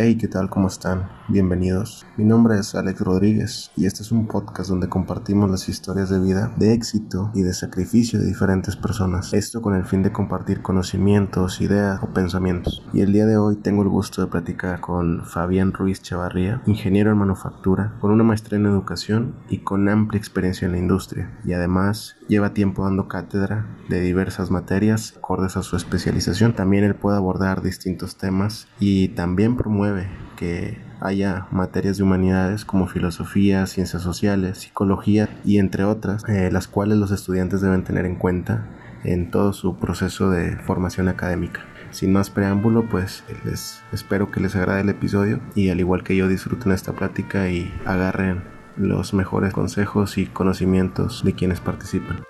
Hey, ¿qué tal? ¿Cómo están? Bienvenidos. Mi nombre es Alex Rodríguez y este es un podcast donde compartimos las historias de vida, de éxito y de sacrificio de diferentes personas. Esto con el fin de compartir conocimientos, ideas o pensamientos. Y el día de hoy tengo el gusto de platicar con Fabián Ruiz Chavarría, ingeniero en manufactura, con una maestría en educación y con amplia experiencia en la industria. Y además lleva tiempo dando cátedra de diversas materias acordes a su especialización. También él puede abordar distintos temas y también promueve que haya materias de humanidades como filosofía, ciencias sociales, psicología y entre otras, eh, las cuales los estudiantes deben tener en cuenta en todo su proceso de formación académica. Sin más preámbulo, pues les espero que les agrade el episodio y al igual que yo disfruten esta plática y agarren los mejores consejos y conocimientos de quienes participan.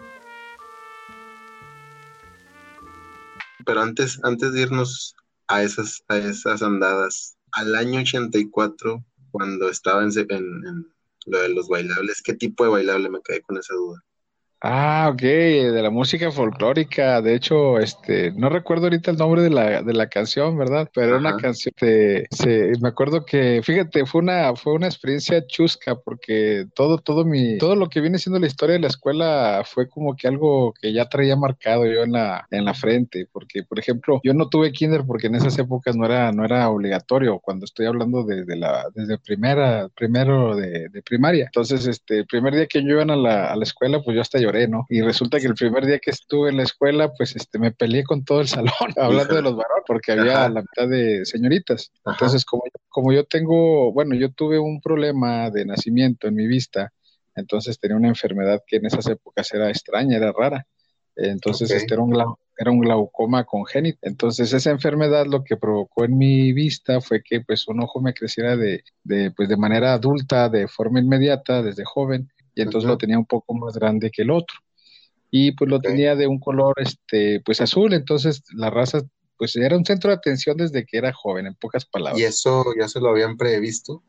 Pero antes, antes de irnos a esas, a esas andadas al año 84, cuando estaba en, en, lo de los bailables, ¿qué tipo de bailable? Me quedé con esa duda. Ah, ok, de la música folclórica. De hecho, este, no recuerdo ahorita el nombre de la, de la canción, ¿verdad? Pero era una canción, de, se, me acuerdo que, fíjate, fue una, fue una experiencia chusca porque todo, todo mi, todo lo que viene siendo la historia de la escuela fue como que algo que ya traía marcado yo en la, en la frente, porque, por ejemplo, yo no tuve kinder porque en esas épocas no era, no era obligatorio. Cuando estoy hablando desde la, desde primera, primero de, de primaria. Entonces, este, el primer día que yo iba a la, a la escuela, pues yo hasta ¿no? Y resulta que el primer día que estuve en la escuela, pues este, me peleé con todo el salón, hablando de los varones, porque había la mitad de señoritas. Entonces, como, como yo tengo, bueno, yo tuve un problema de nacimiento en mi vista, entonces tenía una enfermedad que en esas épocas era extraña, era rara. Entonces, este era un, era un glaucoma congénito. Entonces, esa enfermedad lo que provocó en mi vista fue que pues un ojo me creciera de, de, pues, de manera adulta, de forma inmediata, desde joven, y entonces lo tenía un poco más grande que el otro. Y pues lo tenía de un color, este, pues azul, entonces la raza, pues era un centro de atención desde que era joven, en pocas palabras. ¿Y eso ya se lo habían previsto?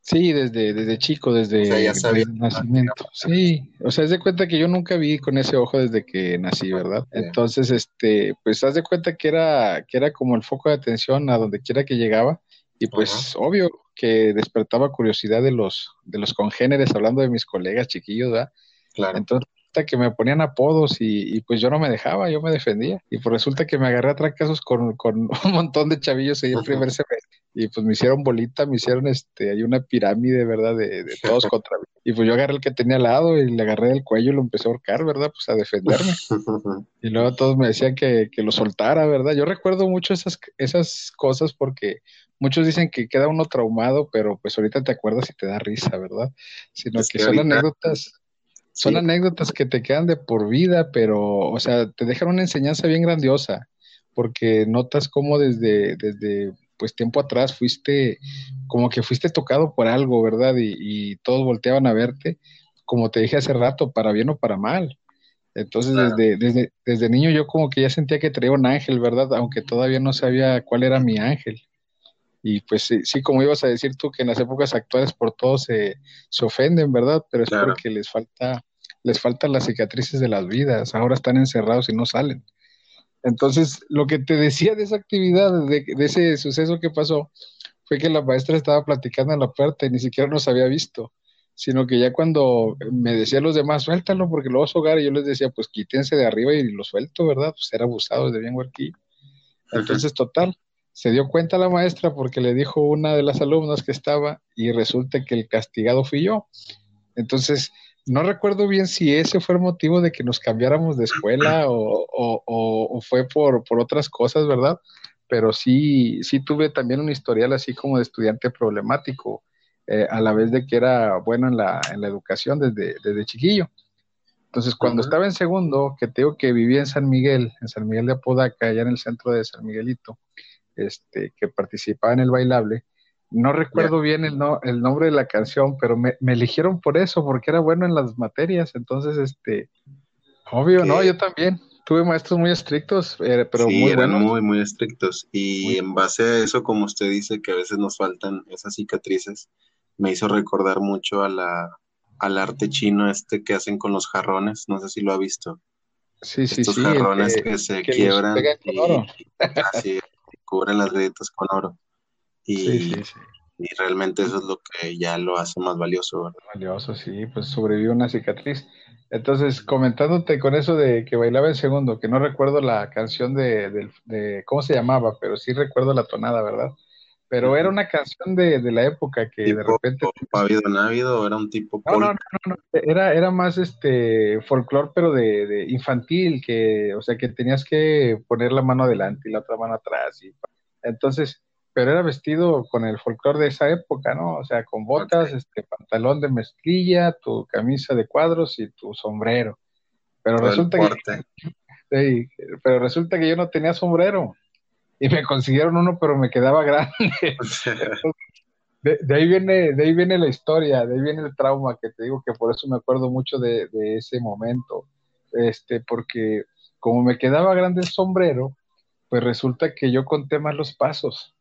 Sí, desde, desde chico, desde, el nacimiento. Sí, o sea, haz de cuenta que yo nunca vi con ese ojo desde que nací, ¿verdad? Entonces, este, pues haz de cuenta que era, que era como el foco de atención a donde quiera que llegaba. Y pues obvio que despertaba curiosidad de los, de los congéneres, hablando de mis colegas chiquillos, ¿verdad? Claro. Entonces resulta que me ponían apodos y, pues yo no me dejaba, yo me defendía. Y pues resulta que me agarré a trancazos con, con un montón de chavillos ahí el primer semestre. Y pues me hicieron bolita, me hicieron este, hay una pirámide, ¿verdad? De, de todos contra mí. Y pues yo agarré el que tenía al lado y le agarré del cuello y lo empecé a ahorcar, ¿verdad? Pues a defenderme. y luego todos me decían que, que lo soltara, ¿verdad? Yo recuerdo mucho esas, esas cosas porque muchos dicen que queda uno traumado, pero pues ahorita te acuerdas y te da risa, ¿verdad? Sino que, son anécdotas, son anécdotas que te quedan de por vida, pero, o sea, te dejan una enseñanza bien grandiosa, porque notas cómo desde, desde pues tiempo atrás fuiste, como que fuiste tocado por algo, ¿verdad? Y, y todos volteaban a verte, como te dije hace rato, para bien o para mal. Entonces, desde, desde, desde niño yo como que ya sentía que traía un ángel, ¿verdad? Aunque todavía no sabía cuál era mi ángel. Y pues sí, como ibas a decir tú, que en las épocas actuales por todo se, se ofenden, ¿verdad? Pero es porque les falta, les faltan las cicatrices de las vidas, ahora están encerrados y no salen. Entonces, lo que te decía de esa actividad, de, de ese suceso que pasó, fue que la maestra estaba platicando en la puerta y ni siquiera nos había visto, sino que ya cuando me decían los demás, suéltalo porque lo vas a ahogar, y yo les decía, pues quítense de arriba y lo suelto, ¿verdad? Pues era abusado de bien aquí. Entonces, total, se dio cuenta la maestra porque le dijo una de las alumnas que estaba y resulta que el castigado fui yo. Entonces, no recuerdo bien si ese fue el motivo de que nos cambiáramos de escuela o, fue por, otras cosas, ¿verdad? Pero sí, sí tuve también un historial así como de estudiante problemático, eh, a la vez de que era bueno en la, en la educación desde, desde chiquillo. Entonces, cuando estaba en segundo, que tengo que vivía en San Miguel, en San Miguel de Apodaca, allá en el centro de San Miguelito, este, que participaba en el bailable. No recuerdo bien el, no, el nombre de la canción, pero me, eligieron por eso, porque era bueno en las materias. Entonces, este, obvio, ¿no? Yo también. Tuve maestros muy estrictos, eh, pero sí, muy eran muy, muy estrictos. Y en base a eso, como usted dice, que a veces nos faltan esas cicatrices, me hizo recordar mucho a la, al arte chino este que hacen con los jarrones. No sé si lo ha visto. Sí, sí, Estos sí. jarrones que, se quiebran. Y, así cubren las grietas con oro. Y, y realmente eso es lo que ya lo hace más valioso. ¿verdad? Valioso, sí, pues sobrevivió una cicatriz. Entonces, comentándote con eso de que bailaba en segundo, que no recuerdo la canción de, de, cómo se llamaba, pero sí recuerdo la tonada, ¿verdad? Pero era una canción de, de la época que de repente. ¿Pavido Návido era un tipo.? No, no, no, no, Era, era más este folclore, pero de, de, infantil, que, o sea, que tenías que poner la mano adelante y la otra mano atrás. Y, entonces, pero era vestido con el folclore de esa época, ¿no? O sea, con botas, este pantalón de mezclilla, tu camisa de cuadros y tu sombrero. Pero resulta que. Sí, pero resulta que yo no tenía sombrero y me consiguieron uno, pero me quedaba grande. de, ahí viene, de ahí viene la historia, de ahí viene el trauma que te digo que por eso me acuerdo mucho de, ese momento, este, porque como me quedaba grande el sombrero, pues resulta que yo conté más los pasos.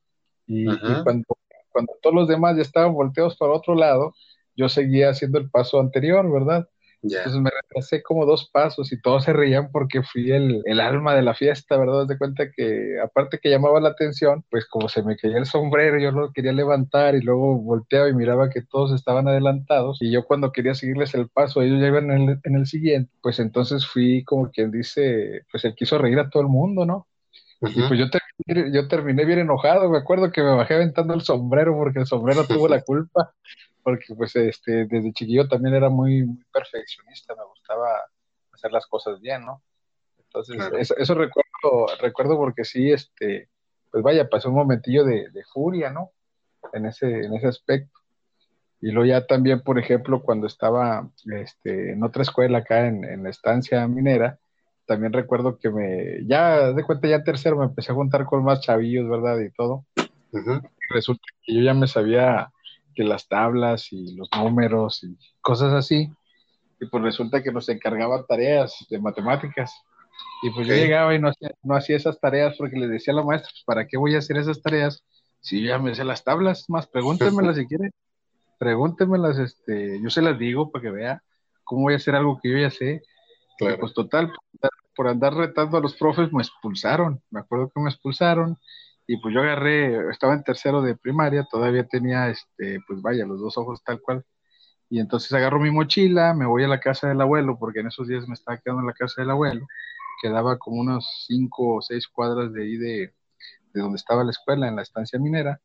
Y, cuando, cuando todos los demás ya estaban volteados para otro lado, yo seguía haciendo el paso anterior, ¿verdad? Entonces me retrasé como dos pasos y todos se reían porque fui el, el alma de la fiesta, ¿verdad? De cuenta que aparte que llamaba la atención, pues como se me caía el sombrero, yo lo quería levantar y luego volteaba y miraba que todos estaban adelantados y yo cuando quería seguirles el paso, ellos ya iban en el, en el siguiente, pues entonces fui como quien dice, pues él quiso reír a todo el mundo, ¿no? Y pues yo terminé, yo terminé bien enojado, me acuerdo que me bajé aventando el sombrero porque el sombrero tuvo la culpa porque pues este, desde chiquillo también era muy, perfeccionista, me gustaba hacer las cosas bien, ¿no? Entonces, eso, recuerdo, recuerdo porque sí, este, pues vaya, pasó un momentillo de, furia, ¿no? En ese, en ese aspecto. Y luego ya también, por ejemplo, cuando estaba este, en otra escuela acá en, la estancia minera, también recuerdo que me, ya de cuenta ya tercero me empecé a juntar con más chavillos, ¿verdad? Y todo. Resulta que yo ya me sabía que las tablas y los números y cosas así. Y pues resulta que nos encargaban tareas de matemáticas. Y pues yo llegaba y no hacía, no hacía esas tareas porque le decía a la maestra, pues ¿para qué voy a hacer esas tareas? Si yo ya me sé las tablas, más pregúntenmelas si quieren. Pregúntenmelas, este, yo se las digo para que vea cómo voy a hacer algo que yo ya sé. pues total, por andar retando a los profes me expulsaron. Me acuerdo que me expulsaron y pues yo agarré, estaba en tercero de primaria, todavía tenía, este, pues vaya, los dos ojos tal cual. Y entonces agarro mi mochila, me voy a la casa del abuelo, porque en esos días me estaba quedando en la casa del abuelo, quedaba como unos cinco o seis cuadras de ahí de, donde estaba la escuela, en la estancia minera.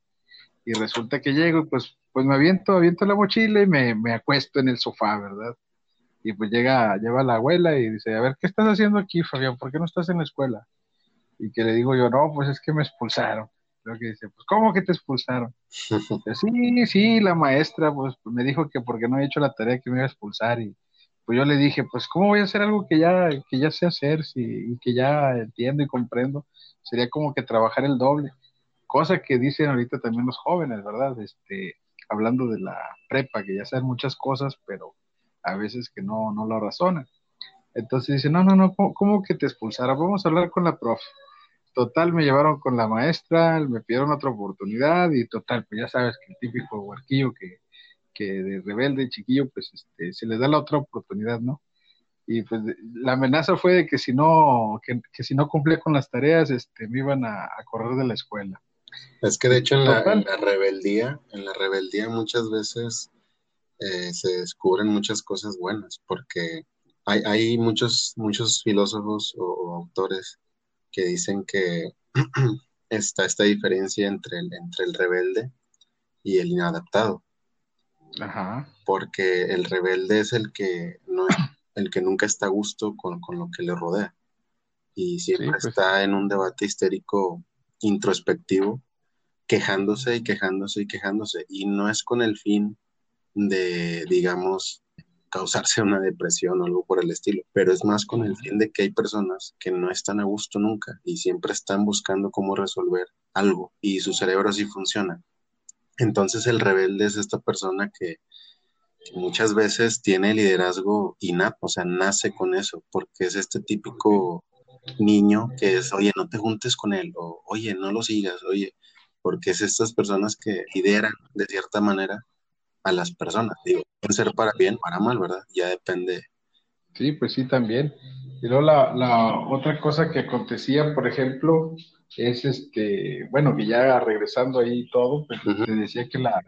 Y resulta que llego y pues, pues me aviento, aviento la mochila y me, me acuesto en el sofá, ¿verdad? Y pues llega, lleva la abuela y dice, a ver, ¿qué estás haciendo aquí, Fabián? ¿Por qué no estás en la escuela? y que le digo yo, no, pues es que me expulsaron. Creo que dice, pues ¿cómo que te expulsaron? sí, sí, la maestra pues me dijo que porque no he hecho la tarea que me iba a expulsar y pues yo le dije, pues ¿cómo voy a hacer algo que ya, que ya sé hacer si, y que ya entiendo y comprendo? Sería como que trabajar el doble, cosa que dicen ahorita también los jóvenes, ¿verdad? Este, hablando de la prepa, que ya saben muchas cosas, pero a veces que no, no lo razonan. Entonces dice, no, no, no, ¿cómo, ¿cómo, que te expulsara? Vamos a hablar con la profe. Total, me llevaron con la maestra, me pidieron otra oportunidad y total, pues ya sabes que el típico huarquillo que, de rebelde, chiquillo, pues este, se les da la otra oportunidad, ¿no? Y pues la amenaza fue de que si no, que, si no cumplía con las tareas, este, me iban a, correr de la escuela. Es que de hecho en la, rebeldía, en la rebeldía muchas veces eh, se descubren muchas cosas buenas, porque hay, hay muchos, muchos filósofos o autores que dicen que está esta diferencia entre el, entre el rebelde y el inadaptado. Ajá. Porque el rebelde es el que, no, el que nunca está a gusto con, lo que le rodea y siempre pues está en un debate histérico introspectivo, quejándose y quejándose y quejándose. Y no es con el fin de, digamos, causarse una depresión o algo por el estilo, pero es más con el fin de que hay personas que no están a gusto nunca y siempre están buscando cómo resolver algo y su cerebro sí funciona. Entonces el rebelde es esta persona que, muchas veces tiene liderazgo innato, o sea, nace con eso, porque es este típico niño que es, oye, no te juntes con él, o oye, no lo sigas, oye, porque es estas personas que lideran de cierta manera a las personas. Digo, puede ser para bien, para mal, ¿verdad? Ya depende. Sí, pues sí, también. Y luego la, la otra cosa que acontecía, por ejemplo, es este, bueno, que ya regresando ahí todo, pues, te decía que la,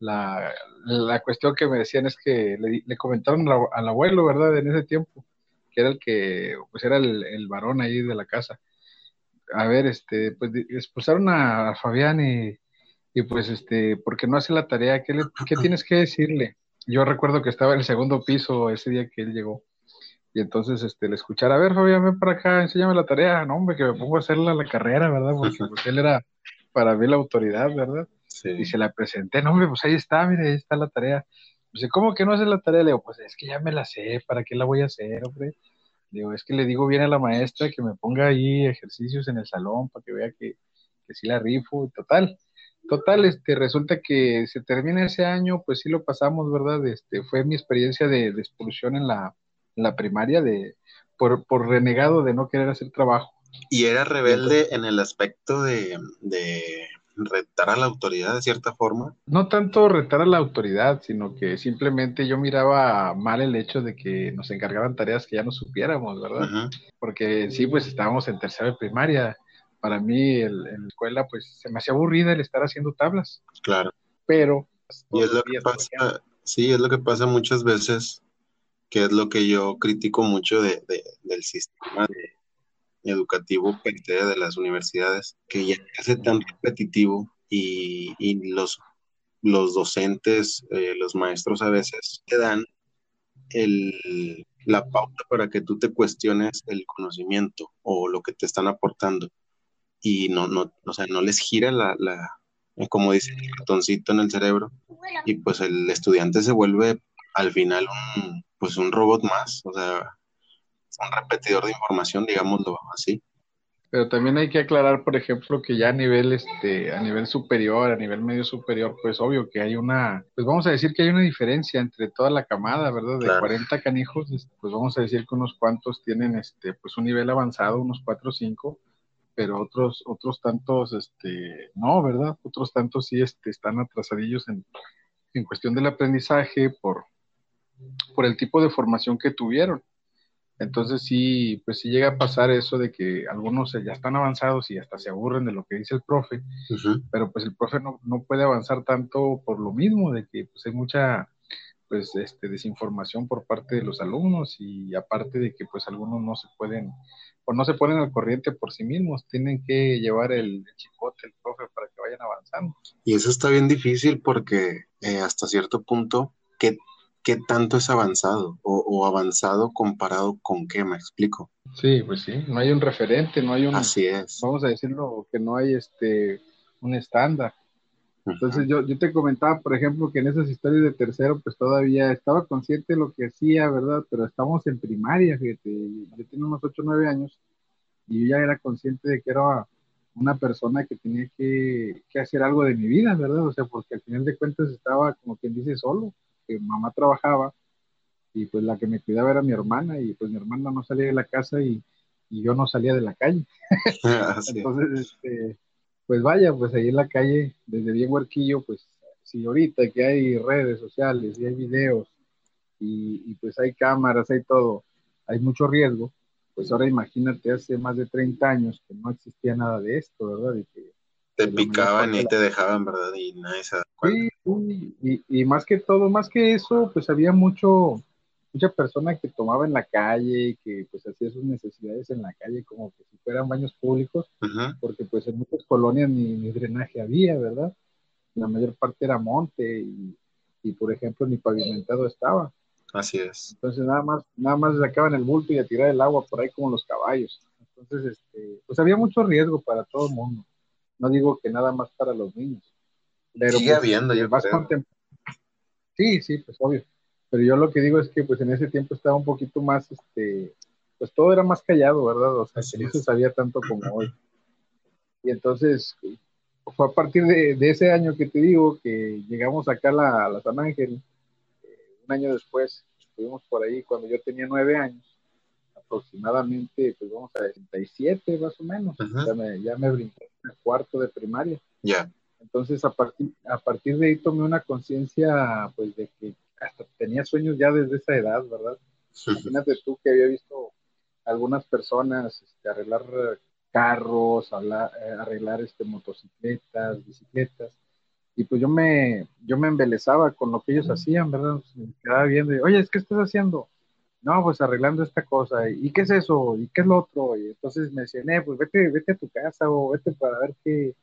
la, la, cuestión que me decían es que le, comentaron al abuelo, ¿verdad? En ese tiempo, que era el que, pues era el, el varón ahí de la casa. A ver, este, pues expulsaron a Fabián y, y pues, este, porque no hace la tarea, ¿qué, le, ¿qué tienes que decirle? Yo recuerdo que estaba en el segundo piso ese día que él llegó. Y entonces, este, le escuchara, a ver, Fabián, ven para acá, enséñame la tarea. No, hombre, que me pongo a hacer la, carrera, ¿verdad? Porque pues, él era para mí la autoridad, ¿verdad? Y se la presenté, no, hombre, pues ahí está, mire, ahí está la tarea. Dice, ¿cómo que no hace la tarea? Le digo, pues es que ya me la sé, ¿para qué la voy a hacer, hombre? Le digo, es que le digo bien a la maestra que me ponga ahí ejercicios en el salón para que vea que, que sí la rifo, total. Total, este, resulta que se termina ese año, pues sí lo pasamos, ¿verdad? Este, fue mi experiencia de, de expulsión en la, la primaria de por, por, renegado de no querer hacer trabajo. Y era rebelde en el aspecto de, de, retar a la autoridad de cierta forma. No tanto retar a la autoridad, sino que simplemente yo miraba mal el hecho de que nos encargaran tareas que ya no supiéramos, ¿verdad? Porque sí, pues estábamos en tercera de primaria. Para mí, en la escuela, pues se me hacía aburrida el estar haciendo tablas. Claro. Pero. Y es lo que pasa, sí, es lo que pasa muchas veces que es lo que yo critico mucho de, del sistema educativo de las universidades, que ya hace tan repetitivo y, los, los docentes, eh, los maestros a veces te dan el, la pauta para que tú te cuestiones el conocimiento o lo que te están aportando y no, no, o sea, no les gira la, la como dice el ratoncito en el cerebro y pues el estudiante se vuelve al final un, pues un robot más, o sea, un repetidor de información, digámoslo así. Pero también hay que aclarar, por ejemplo, que ya a nivel, este, a nivel superior, a nivel medio superior, pues obvio que hay una, pues vamos a decir que hay una diferencia entre toda la camada, ¿verdad? De 40 canijos, pues vamos a decir que unos cuantos tienen, este, pues un nivel avanzado, unos 4 o 5, pero otros, otros tantos, este, no, ¿verdad? Otros tantos sí, este, están atrasadillos en, en cuestión del aprendizaje por, por el tipo de formación que tuvieron. Entonces sí, pues sí llega a pasar eso de que algunos ya están avanzados y hasta se aburren de lo que dice el profe, pero pues el profe no, no, puede avanzar tanto por lo mismo, de que pues hay mucha pues este desinformación por parte de los alumnos y aparte de que pues algunos no se pueden o no se ponen al corriente por sí mismos, tienen que llevar el, chicote, el profe para que vayan avanzando. Y eso está bien difícil porque eh, hasta cierto punto, que qué tanto es avanzado o, avanzado comparado con qué, me explico. Sí, pues sí, no hay un referente, no hay un... Así es. Vamos a decirlo, que no hay este un estándar. Entonces yo, yo te comentaba, por ejemplo, que en esas historias de tercero, pues todavía estaba consciente de lo que hacía, ¿verdad? Pero estamos en primaria, fíjate, yo tenía unos 8 o 9 años y yo ya era consciente de que era una persona que tenía que, que hacer algo de mi vida, ¿verdad? O sea, porque al final de cuentas estaba, como quien dice, solo que mamá trabajaba y pues la que me cuidaba era mi hermana y pues mi hermana no salía de la casa y, yo no salía de la calle. Entonces, este, pues vaya, pues ahí en la calle, desde bien huerquillo, pues si ahorita que hay redes sociales y hay videos y, pues hay cámaras, hay todo, hay mucho riesgo, pues ahora imagínate hace más de 30 años que no existía nada de esto, ¿verdad? que te picaban y te dejaban, ¿verdad? Y nadie se Sí, y, y, más que todo, más que eso, pues había mucho, mucha persona que tomaba en la calle y que pues hacía sus necesidades en la calle como que si fueran baños públicos, porque pues en muchas colonias ni, drenaje había, ¿verdad? La mayor parte era monte y, y, por ejemplo ni pavimentado estaba. Así es. Entonces nada más, nada más sacaban el bulto y a tirar el agua por ahí como los caballos. Entonces, este, pues había mucho riesgo para todo el mundo. No digo que nada más para los niños. Pero Sigue pues, habiendo, yo Sí, sí, pues obvio. Pero yo lo que digo es que pues en ese tiempo estaba un poquito más, este, pues todo era más callado, ¿verdad? O sea, no se sabía tanto como hoy. Y entonces fue a partir de, ese año que te digo que llegamos acá a la, San Ángel, eh, un año después, estuvimos por ahí cuando yo tenía nueve años, aproximadamente, pues vamos a 67 más o menos, ya me, ya me brinqué en el cuarto de primaria. Ya. Entonces, a partir, a partir de ahí tomé una conciencia, pues, de que hasta tenía sueños ya desde esa edad, ¿verdad? Imagínate tú que había visto algunas personas este, arreglar carros, eh, arreglar este, motocicletas, bicicletas. Y pues yo me, yo me embelezaba con lo que ellos hacían, ¿verdad? Me quedaba viendo, y, oye, ¿qué estás haciendo? No, pues arreglando esta cosa. ¿Y qué es eso? ¿Y qué es lo otro? Y entonces me decían, eh, pues vete, vete a tu casa o vete para ver qué,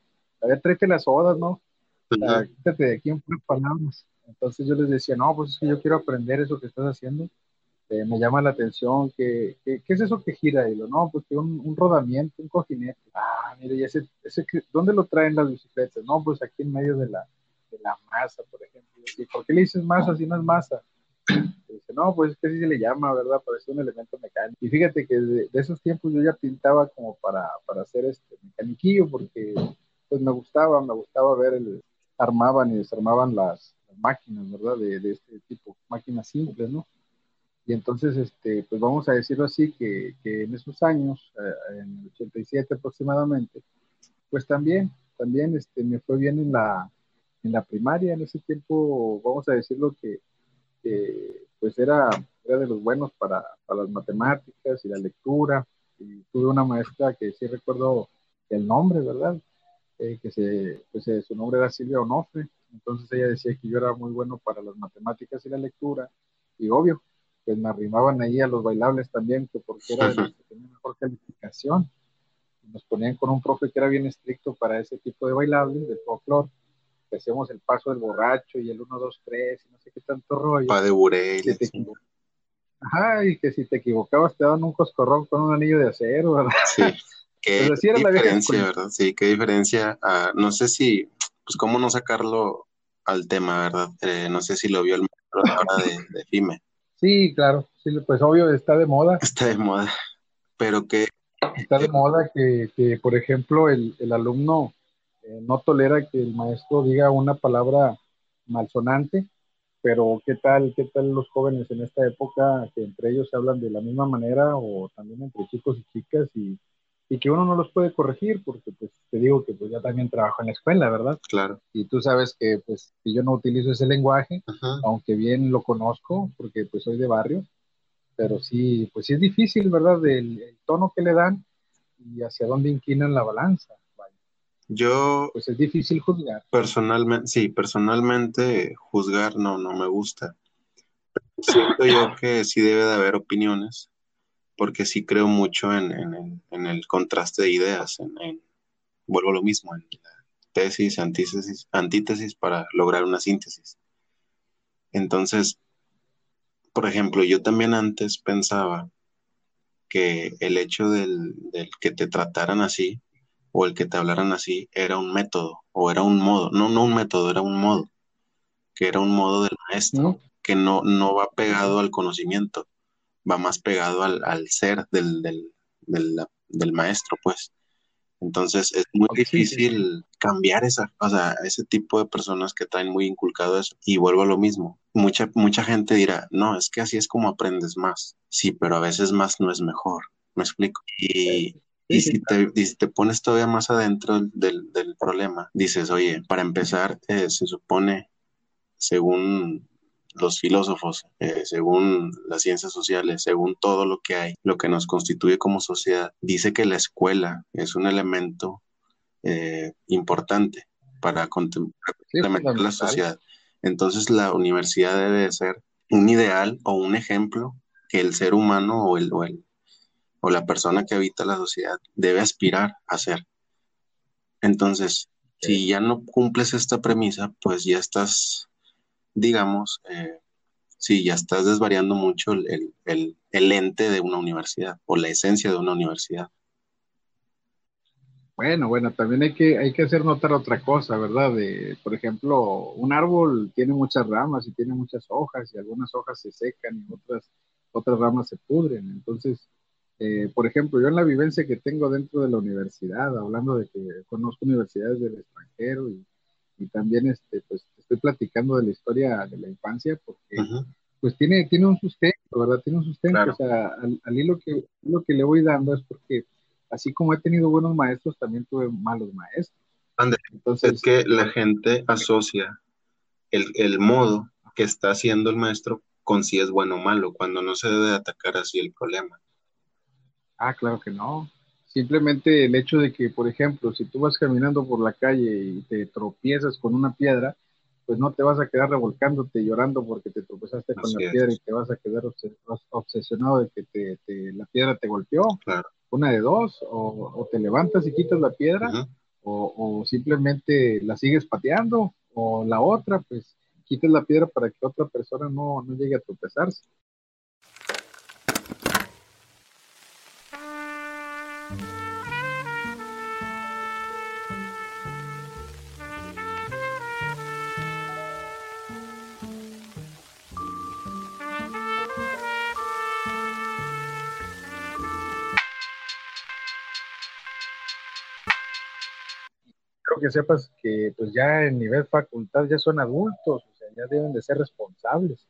a ver, tráete las odas, ¿no? quítate de aquí en palabras. Entonces yo les decía, no, pues es que yo quiero aprender eso que estás haciendo. Eh, me llama la atención, que, ¿qué es eso que gira? Y lo, no, pues que un, un, rodamiento, un cojinete. Ah, mire, y ese, ese, ¿dónde lo traen las bicicletas? No, pues aquí en medio de la, de la masa, por ejemplo. ¿Y por qué le dices masa si no es masa? dice, no, pues es que así se le llama, ¿verdad? Parece un elemento mecánico. Y fíjate que de, esos tiempos yo ya pintaba como para, para hacer este mecaniquillo, porque pues me gustaba, me gustaba ver el, armaban y desarmaban las, máquinas, ¿verdad? De, este tipo, máquinas simples, ¿no? Y entonces, este, pues vamos a decirlo así, que, que en esos años, eh, en el 87 aproximadamente, pues también, también este, me fue bien en la, en la primaria, en ese tiempo, vamos a decirlo que, pues era, era de los buenos para, para, las matemáticas y la lectura, y tuve una maestra que sí recuerdo el nombre, ¿verdad? Eh, que se, pues, eh, su nombre era Silvia Onofre, entonces ella decía que yo era muy bueno para las matemáticas y la lectura, y obvio, pues me arrimaban ahí a los bailables también, que porque era de los que tenían mejor calificación, nos ponían con un profe que era bien estricto para ese tipo de bailables, de folclore, que hacíamos el paso del borracho y el 1, 2, 3, y no sé qué tanto rollo. Pa de burel. Ajá, y que si te equivocabas te daban un coscorrón con un anillo de acero, ¿verdad? Sí. Qué diferencia, ¿verdad? Sí, qué diferencia. no sé si, pues, cómo no sacarlo al tema, ¿verdad? Eh, no sé si lo vio el maestro ahora de, de FIME. Sí, claro, sí, pues obvio, está de moda. Está de moda, pero que... Está de moda que, que por ejemplo, el, el alumno eh, no tolera que el maestro diga una palabra malsonante, pero ¿qué tal, qué tal los jóvenes en esta época que entre ellos se hablan de la misma manera o también entre chicos y chicas y y que uno no los puede corregir porque pues te digo que pues ya también trabajo en la escuela, ¿verdad? Claro. Y tú sabes que pues que yo no utilizo ese lenguaje, aunque bien lo conozco porque pues soy de barrio, pero sí, pues sí es difícil, ¿verdad? El, tono que le dan y hacia dónde inclinan la balanza. Yo pues es difícil juzgar. Personalmente, sí, personalmente juzgar no no me gusta. Siento yo que sí debe de haber opiniones porque sí creo mucho en, el contraste de ideas, en, vuelvo a lo mismo, en la tesis, antítesis, antítesis para lograr una síntesis. Entonces, por ejemplo, yo también antes pensaba que el hecho del, que te trataran así o el que te hablaran así era un método o era un modo, no, no un método, era un modo, que era un modo del maestro, que no, no va pegado al conocimiento, va más pegado al, ser del, del, maestro, pues. Entonces es muy difícil cambiar esa, o sea, ese tipo de personas que traen muy inculcado eso. Y vuelvo a lo mismo. Mucha, mucha gente dirá, no, es que así es como aprendes más. Sí, pero a veces más no es mejor. ¿Me explico? Y, y si, te, te, pones todavía más adentro del, del problema, dices, oye, para empezar, eh, se supone, según los filósofos, eh, según las ciencias sociales, según todo lo que hay, lo que nos constituye como sociedad, dice que la escuela es un elemento eh, importante para complementar la sociedad. Entonces la universidad debe ser un ideal o un ejemplo que el ser humano o, el, o, el, o la persona que habita la sociedad debe aspirar a ser. Entonces, si ya no cumples esta premisa, pues ya estás digamos, eh, sí, ya estás desvariando mucho el, el, ente de una universidad o la esencia de una universidad. Bueno, bueno, también hay que, hay que hacer notar otra cosa, ¿verdad? De, por ejemplo, un árbol tiene muchas ramas y tiene muchas hojas y algunas hojas se secan y otras, otras ramas se pudren. Entonces, eh, por ejemplo, yo en la vivencia que tengo dentro de la universidad, hablando de que conozco universidades del extranjero y, y también este, pues estoy platicando de la historia de la infancia porque pues tiene, tiene un sustento, ¿verdad? Tiene un sustento. O sea, al, hilo que, lo que le voy dando es porque así como he tenido buenos maestros, también tuve malos maestros. Entonces, es que la gente asocia el, el, modo que está haciendo el maestro con si es bueno o malo, cuando no se debe atacar así el problema. Ah, claro que no. Simplemente el hecho de que, por ejemplo, si tú vas caminando por la calle y te tropiezas con una piedra, pues no te vas a quedar revolcándote llorando porque te tropezaste con la piedra y te vas a quedar obsesionado de que te, la piedra te golpeó. Una de dos, o, te levantas y quitas la piedra, o, o, simplemente la sigues pateando, o la otra, pues quites la piedra para que otra persona no, no llegue a tropezarse. Que sepas que pues ya en nivel facultad ya son adultos, o sea, ya deben de ser responsables.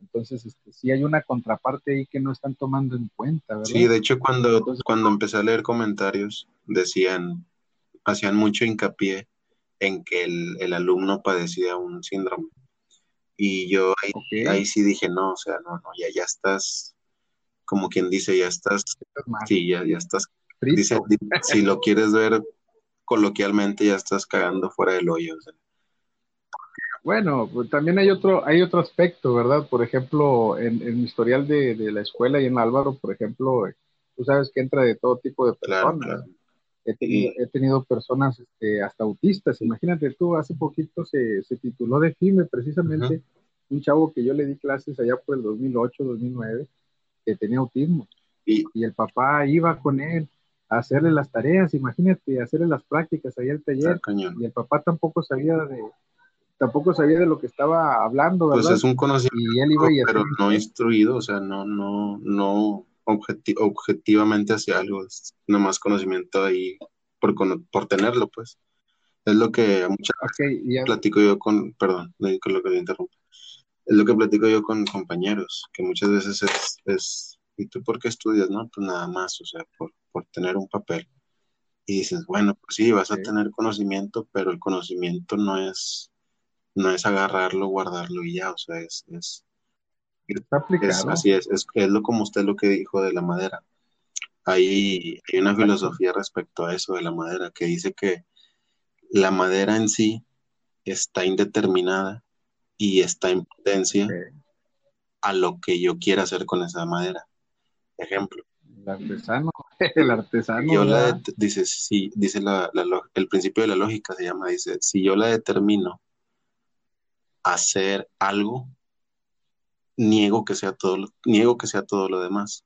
Entonces, este, sí hay una contraparte ahí que no están tomando en cuenta, ¿verdad? Sí, de hecho, cuando, cuando empecé a leer comentarios, decían, hacían mucho hincapié en que el, el alumno padecía un síndrome. Y yo ahí, ahí, sí dije, no, o sea, no, no, ya, ya estás, como quien dice, ya estás, sí, ya, ya estás, dice, si lo quieres ver coloquialmente ya estás cagando fuera del hoyo. Bueno, pues también hay otro, hay otro aspecto, ¿verdad? Por ejemplo, en, mi historial de, la escuela y en Álvaro, por ejemplo, tú sabes que entra de todo tipo de personas. He, tenido, personas este, hasta autistas. Imagínate tú, hace poquito se, tituló de FIME precisamente un chavo que yo le di clases allá por el 2008, 2009, que tenía autismo. y el papá iba con él hacerle las tareas, imagínate, hacerle las prácticas ahí al taller. y el papá tampoco sabía de tampoco sabía de lo que estaba hablando, pues ¿verdad? Pues es un conocimiento, pero no instruido, o sea, no, no, no objetivamente hacia algo, es nomás conocimiento ahí por, por tenerlo, pues. Es lo que muchas veces platico yo con, perdón, con lo que le interrumpo. Es lo que platico yo con compañeros, que muchas veces es, es ¿y tú por qué estudias? No, pues nada más, o sea, por, por tener un papel. Y dices, bueno, pues sí, vas a tener conocimiento, pero el conocimiento no es, no es agarrarlo, guardarlo y ya, o sea, es, es, así es, es, es, lo como usted lo que dijo de la madera. Hay, hay una filosofía respecto a eso de la madera que dice que la madera en sí está indeterminada y está en potencia a lo que yo quiera hacer con esa madera. Ejemplo, el artesano, el artesano. Yo la dice, sí, dice la, el principio de la lógica se llama, dice, si yo la determino hacer algo, niego que sea todo, niego que sea todo lo demás.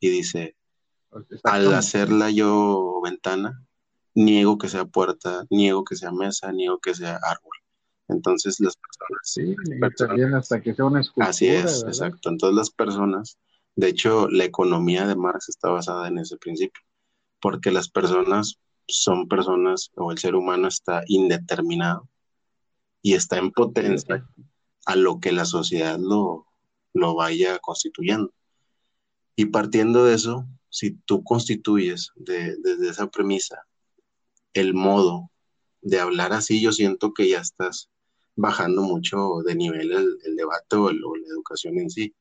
Y dice, al hacerla yo ventana, niego que sea puerta, niego que sea mesa, niego que sea árbol. Entonces las personas... Sí, también hasta que sea una escultura. Así es, exacto. Entonces las personas de hecho, la economía de Marx está basada en ese principio, porque las personas son personas o el ser humano está indeterminado y está en potencia a lo que la sociedad lo, lo vaya constituyendo. Y partiendo de eso, si tú constituyes desde esa premisa el modo de hablar así, yo siento que ya estás bajando mucho de nivel el, debate o, o, la educación en sí.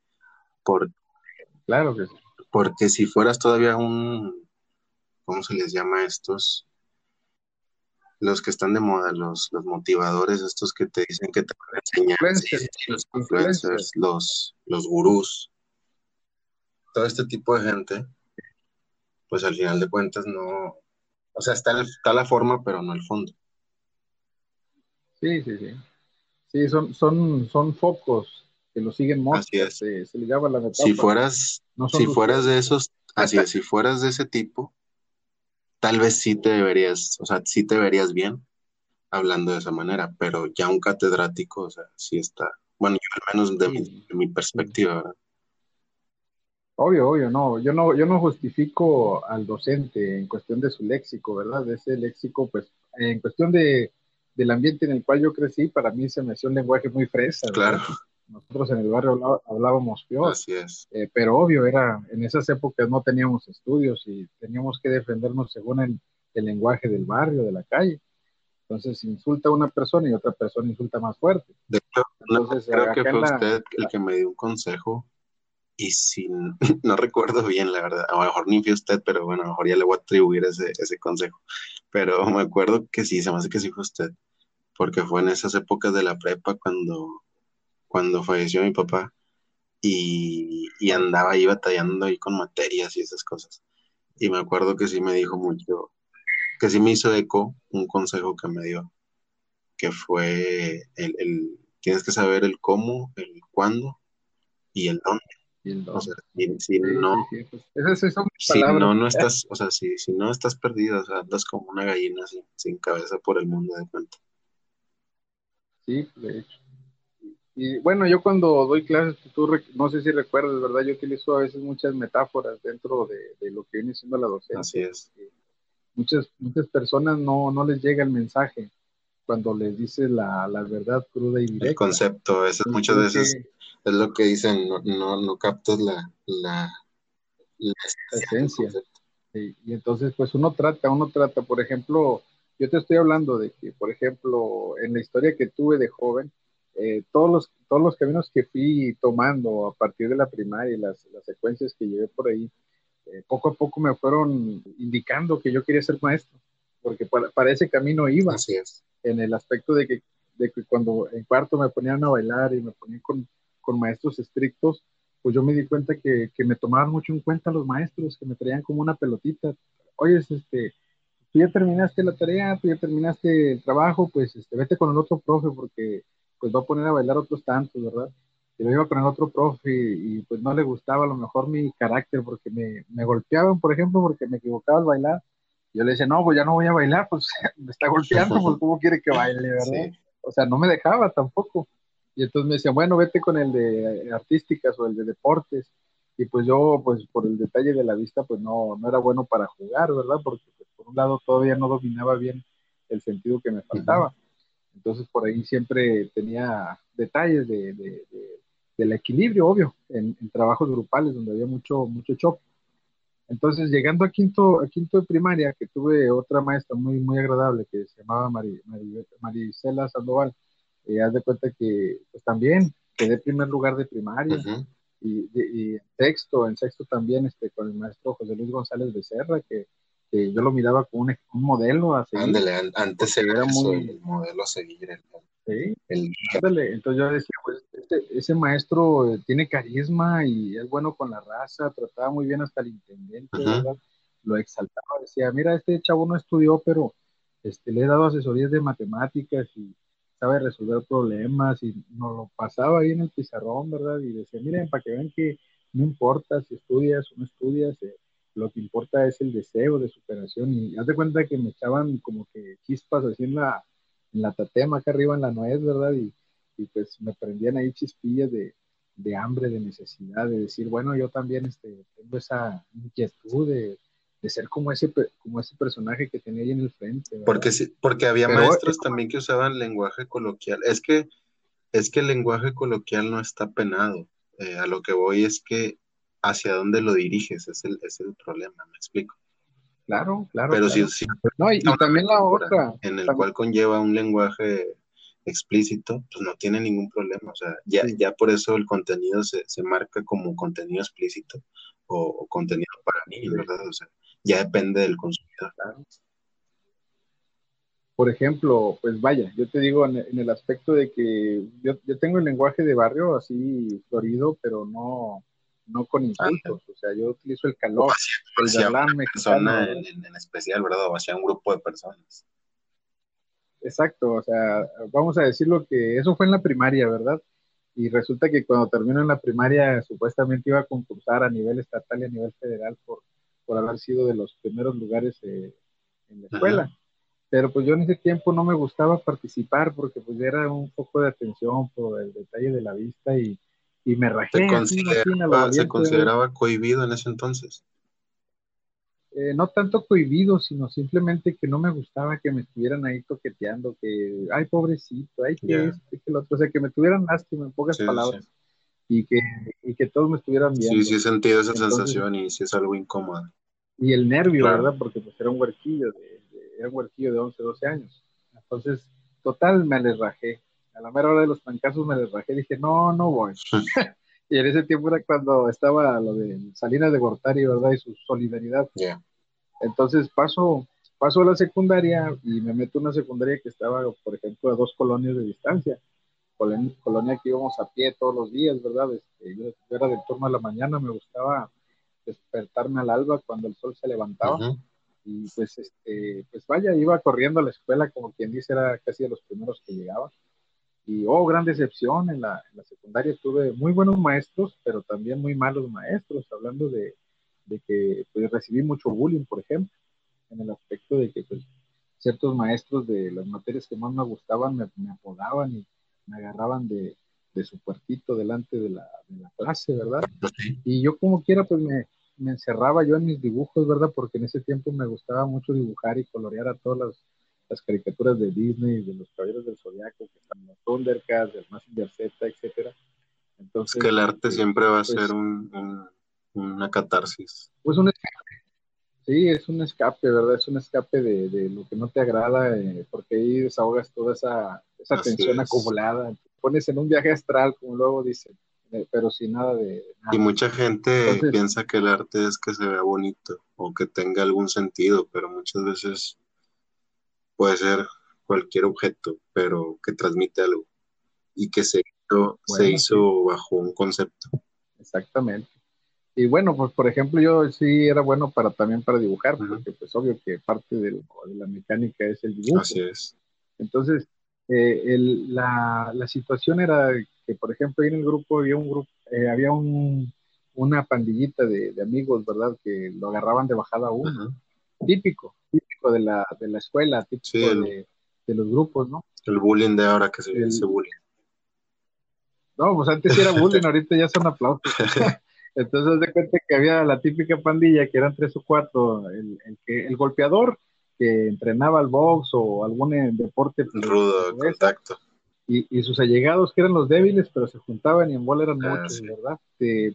Porque Claro que sí. Porque si fueras todavía un, ¿cómo se les llama a estos? Los que están de moda, los, los motivadores, estos que te dicen que te van a enseñar, los influencers, los, los gurús, todo este tipo de gente, pues al final de cuentas no, o sea, está, está la forma, pero no el fondo. Sí, sí, sí. Sí, son, son, son focos que lo siguen así se, la Si fueras, si fueras de esos, así es, si fueras de ese tipo, tal vez sí te deberías, o sea, sí te verías bien hablando de esa manera, pero ya un catedrático, o sea, sí está, bueno, yo al menos de, mi, perspectiva, ¿verdad? Obvio, obvio, no, yo no, yo no justifico al docente en cuestión de su léxico, ¿verdad? De ese léxico, pues, en cuestión de, del ambiente en el cual yo crecí, para mí se me hacía un lenguaje muy fresa. Claro. Nosotros en el barrio hablábamos peor. Así es. Eh, pero obvio, era, en esas épocas no teníamos estudios y teníamos que defendernos según el, lenguaje del barrio, de la calle. Entonces insulta a una persona y otra persona insulta más fuerte. De hecho, creo que fue usted el que me dio un consejo y si no recuerdo bien, la verdad, a lo mejor ni fue usted, pero bueno, a lo mejor ya le voy a atribuir ese, ese consejo. Pero me acuerdo que sí, se me hace que sí fue usted, porque fue en esas épocas de la prepa cuando, cuando falleció mi papá y, y andaba ahí batallando ahí con materias y esas cosas. Y me acuerdo que sí me dijo mucho, que sí me hizo eco un consejo que me dio, que fue el, el tienes que saber el cómo, el cuándo y el dónde. O sea, si, no, si no, no estás, o sea, si, si no estás perdido, o sea, andas como una gallina sin, sin cabeza por el mundo de cuenta. Sí, de hecho. Y bueno, yo cuando doy clases, tú no sé si recuerdas, ¿verdad? Yo utilizo a veces muchas metáforas dentro de, de lo que viene siendo la docencia. Así es. Muchas, muchas personas no, no les llega el mensaje cuando les dice la, la verdad cruda y directa. El concepto, eso muchas veces es lo que dicen, no, no, no captas la, la, esencia. y entonces, pues uno trata, uno trata, por ejemplo, yo te estoy hablando de que, por ejemplo, en la historia que tuve de joven, eh, todos, los, todos los caminos que fui tomando a partir de la primaria y las, las secuencias que llevé por ahí, eh, poco a poco me fueron indicando que yo quería ser maestro, porque para, para ese camino iba. Así es. En el aspecto de que, de que cuando en cuarto me ponían a bailar y me ponían con, con maestros estrictos, pues yo me di cuenta que, que, me tomaban mucho en cuenta los maestros, que me traían como una pelotita. Oye, este, tú ya terminaste la tarea, tú ya terminaste el trabajo, pues este, vete con el otro profe porque pues va a poner a bailar otros tantos, ¿verdad? Y lo iba con el otro profe y, pues no le gustaba a lo mejor mi carácter porque me, me golpeaban, por ejemplo, porque me equivocaba al bailar. Yo le decía, no, pues ya no voy a bailar, pues me está golpeando, pues cómo quiere que baile, ¿verdad? O sea, no me dejaba tampoco. Y entonces me decían, bueno, vete con el de artísticas o el de deportes. Y pues yo, pues por el detalle de la vista, pues no, no era bueno para jugar, ¿verdad? Porque pues, por un lado todavía no dominaba bien el sentido que me faltaba. Entonces por ahí siempre tenía detalles de, de, del equilibrio, obvio, en, trabajos grupales donde había mucho, mucho choque. Entonces, llegando a quinto, a quinto de primaria, que tuve otra maestra muy, muy agradable que se llamaba Marisela Sandoval, y haz de cuenta que pues también quedé primer lugar de primaria y, y, en sexto, en sexto también este, con el maestro José Luis González Becerra, que, que yo lo miraba como un, un modelo a seguir. Ándale, antes era muy... el modelo a seguir. sí, el... entonces yo decía, pues este, ese maestro eh, tiene carisma y es bueno con la raza, trataba muy bien hasta el intendente. Lo exaltaba, decía, mira, este chavo no estudió, pero este, le he dado asesorías de matemáticas y sabe resolver problemas y nos lo pasaba ahí en el pizarrón, ¿verdad? Y decía, miren, para que vean que no importa si estudias o no estudias, eh, lo que importa es el deseo de superación. Y haz de cuenta que me echaban como que chispas así en la, en la tatema acá arriba en la nuez, ¿verdad? Y, y pues me prendían ahí chispillas de, de, hambre, de necesidad, de decir, bueno, yo también este, tengo esa inquietud de de ser como ese, como ese personaje que tenía ahí en el frente. Porque, sí, porque había maestros también que usaban lenguaje coloquial. Es que, es que el lenguaje coloquial no está penado. Eh, a lo que voy es que hacia dónde lo diriges es el, es el problema, me explico. Claro, claro. Pero Si, no, y, también la otra. En el cual conlleva un lenguaje explícito, pues no tiene ningún problema. O sea, ya, ya por eso el contenido se, se marca como contenido explícito o, o contenido para niños, ¿verdad? O sea, ya depende del consumidor. Por ejemplo, pues vaya, yo te digo en, el aspecto de que yo, yo, tengo el lenguaje de barrio así florido, pero no, no con insultos, o sea, yo utilizo el calor, el. Persona en, en, especial, ¿verdad? O hacia un grupo de personas. Exacto, o sea, vamos a decirlo que eso fue en la primaria, ¿verdad? Y resulta que cuando termino en la primaria, supuestamente iba a concursar a nivel estatal y a nivel federal por, por haber sido de los primeros lugares eh, en la escuela. Pero pues yo en ese tiempo no me gustaba participar porque pues era un poco de atención por el detalle de la vista y, y me rajé. ¿Se consideraba, ¿se consideraba cohibido en ese entonces? Eh, no tanto cohibido, sino simplemente que no me gustaba que me estuvieran ahí toqueteando, que, ay, pobrecito, ay, que este, que lo otro, o sea, que me tuvieran lástima, en pocas palabras y que, y que todos me estuvieran viendo. Sí, sí he sentido esa sensación y sí es algo incómodo. Y el nervio, ¿verdad? Porque pues era un huerquillo de, era un huerquillo de 11, 12 años. Entonces, total, me les rajé. A la mera hora de los pancazos me les rajé. Dije, no, no voy. y en ese tiempo era cuando estaba lo de Salinas de Gortari, ¿verdad? Y su solidaridad. Entonces paso, paso a la secundaria y me meto en una secundaria que estaba, por ejemplo, a dos colonias de distancia. Colonia que íbamos a pie todos los días, ¿verdad? Este, yo, era del turno de la mañana, me gustaba despertarme al alba cuando el sol se levantaba. Y pues, este, pues vaya, iba corriendo a la escuela, como quien dice, era casi de los primeros que llegaba. Y, oh, gran decepción, en la, en la secundaria tuve muy buenos maestros, pero también muy malos maestros, hablando de, de que pues, recibí mucho bullying, por ejemplo, en el aspecto de que pues, ciertos maestros de las materias que más me gustaban me, me apodaban y me agarraban de, de su puertito delante de la, de la, clase, ¿verdad? Y yo como quiera, pues me, me encerraba yo en mis dibujos, ¿verdad? Porque en ese tiempo me gustaba mucho dibujar y colorear a todas las, las caricaturas de Disney, de los Caballeros del Zodiaco, que están los Thundercats, del Massinger Z, etcétera. Entonces, es que el arte siempre va a pues ser un, una catarsis. Pues un escape. Sí, es un escape, ¿verdad? Es un escape de, de lo que no te agrada, eh, porque ahí desahogas toda esa, esa tensión acumulada. pones en un viaje astral, como luego dicen pero sin nada de... Y mucha gente piensa que el arte es que se vea bonito o que tenga algún sentido, pero muchas veces puede ser cualquier objeto, pero que transmite algo y que se hizo, se hizo bajo un concepto. Exactamente. Y bueno, pues por ejemplo, yo sí era bueno para también para dibujar, porque pues obvio que parte de la mecánica es el dibujo. Así es. Entonces, eh, el, la, la, situación era que, por ejemplo, ahí en el grupo había un grupo, eh, había un, una pandillita de, de, amigos, ¿verdad? Que lo agarraban de bajada a uno. Típico, típico de la, de la escuela, típico de, de, los grupos, ¿no? El bullying de ahora que se dice bullying. No, pues antes era bullying, ahorita ya son aplausos. Entonces, de cuenta que había la típica pandilla, que eran tres o cuatro, el, el, que, el golpeador, que entrenaba al box o algún deporte. Pues, Rudo, contacto. Y, y, sus allegados, que eran los débiles, pero se juntaban y en bola eran ah, muchos, ¿verdad?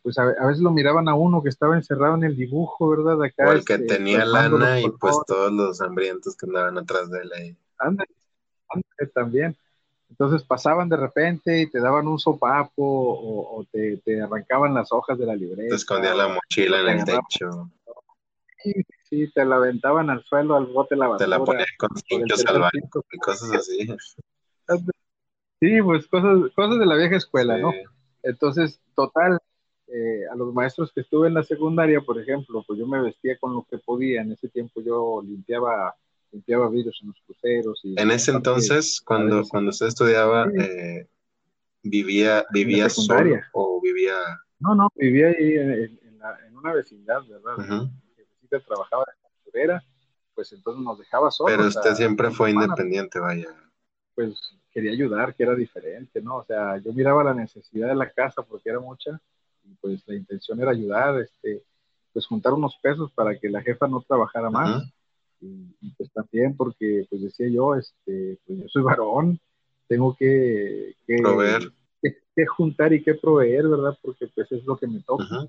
pues a, a, veces lo miraban a uno que estaba encerrado en el dibujo, ¿verdad? Acá, o el que este, tenía lana y pues todos los hambrientos que andaban atrás de él ahí. Ándale, también. Entonces pasaban de repente y te daban un sopapo o, o te, te, arrancaban las hojas de la libreta. Te escondían la mochila en el techo. Sí, Sí, te la aventaban al suelo, al bote la basura. Te la ponían con cinchos al baño y cosas así. Sí, pues cosas, cosas de la vieja escuela, ¿no? Entonces, total, eh, a los maestros que estuve en la secundaria, por ejemplo, pues yo me vestía con lo que podía. En ese tiempo yo limpiaba limpiaba vidrios en los cruceros. Y en ese entonces, cuando, cuando usted estudiaba, eh, vivía, vivía solo o vivía... No, no, vivía ahí en, en, una vecindad, ¿verdad? trabajaba en culturera, pues entonces nos dejaba solos. Pero usted siempre fue independiente, vaya. Pues quería ayudar, que era diferente, ¿no? O sea, yo miraba la necesidad de la casa porque era mucha, y pues la intención era ayudar, este, pues juntar unos pesos para que la jefa no trabajara más. y, pues también porque, pues decía yo, este, pues yo soy varón, tengo que. Que, juntar y que proveer, ¿verdad? Porque pues es lo que me toca.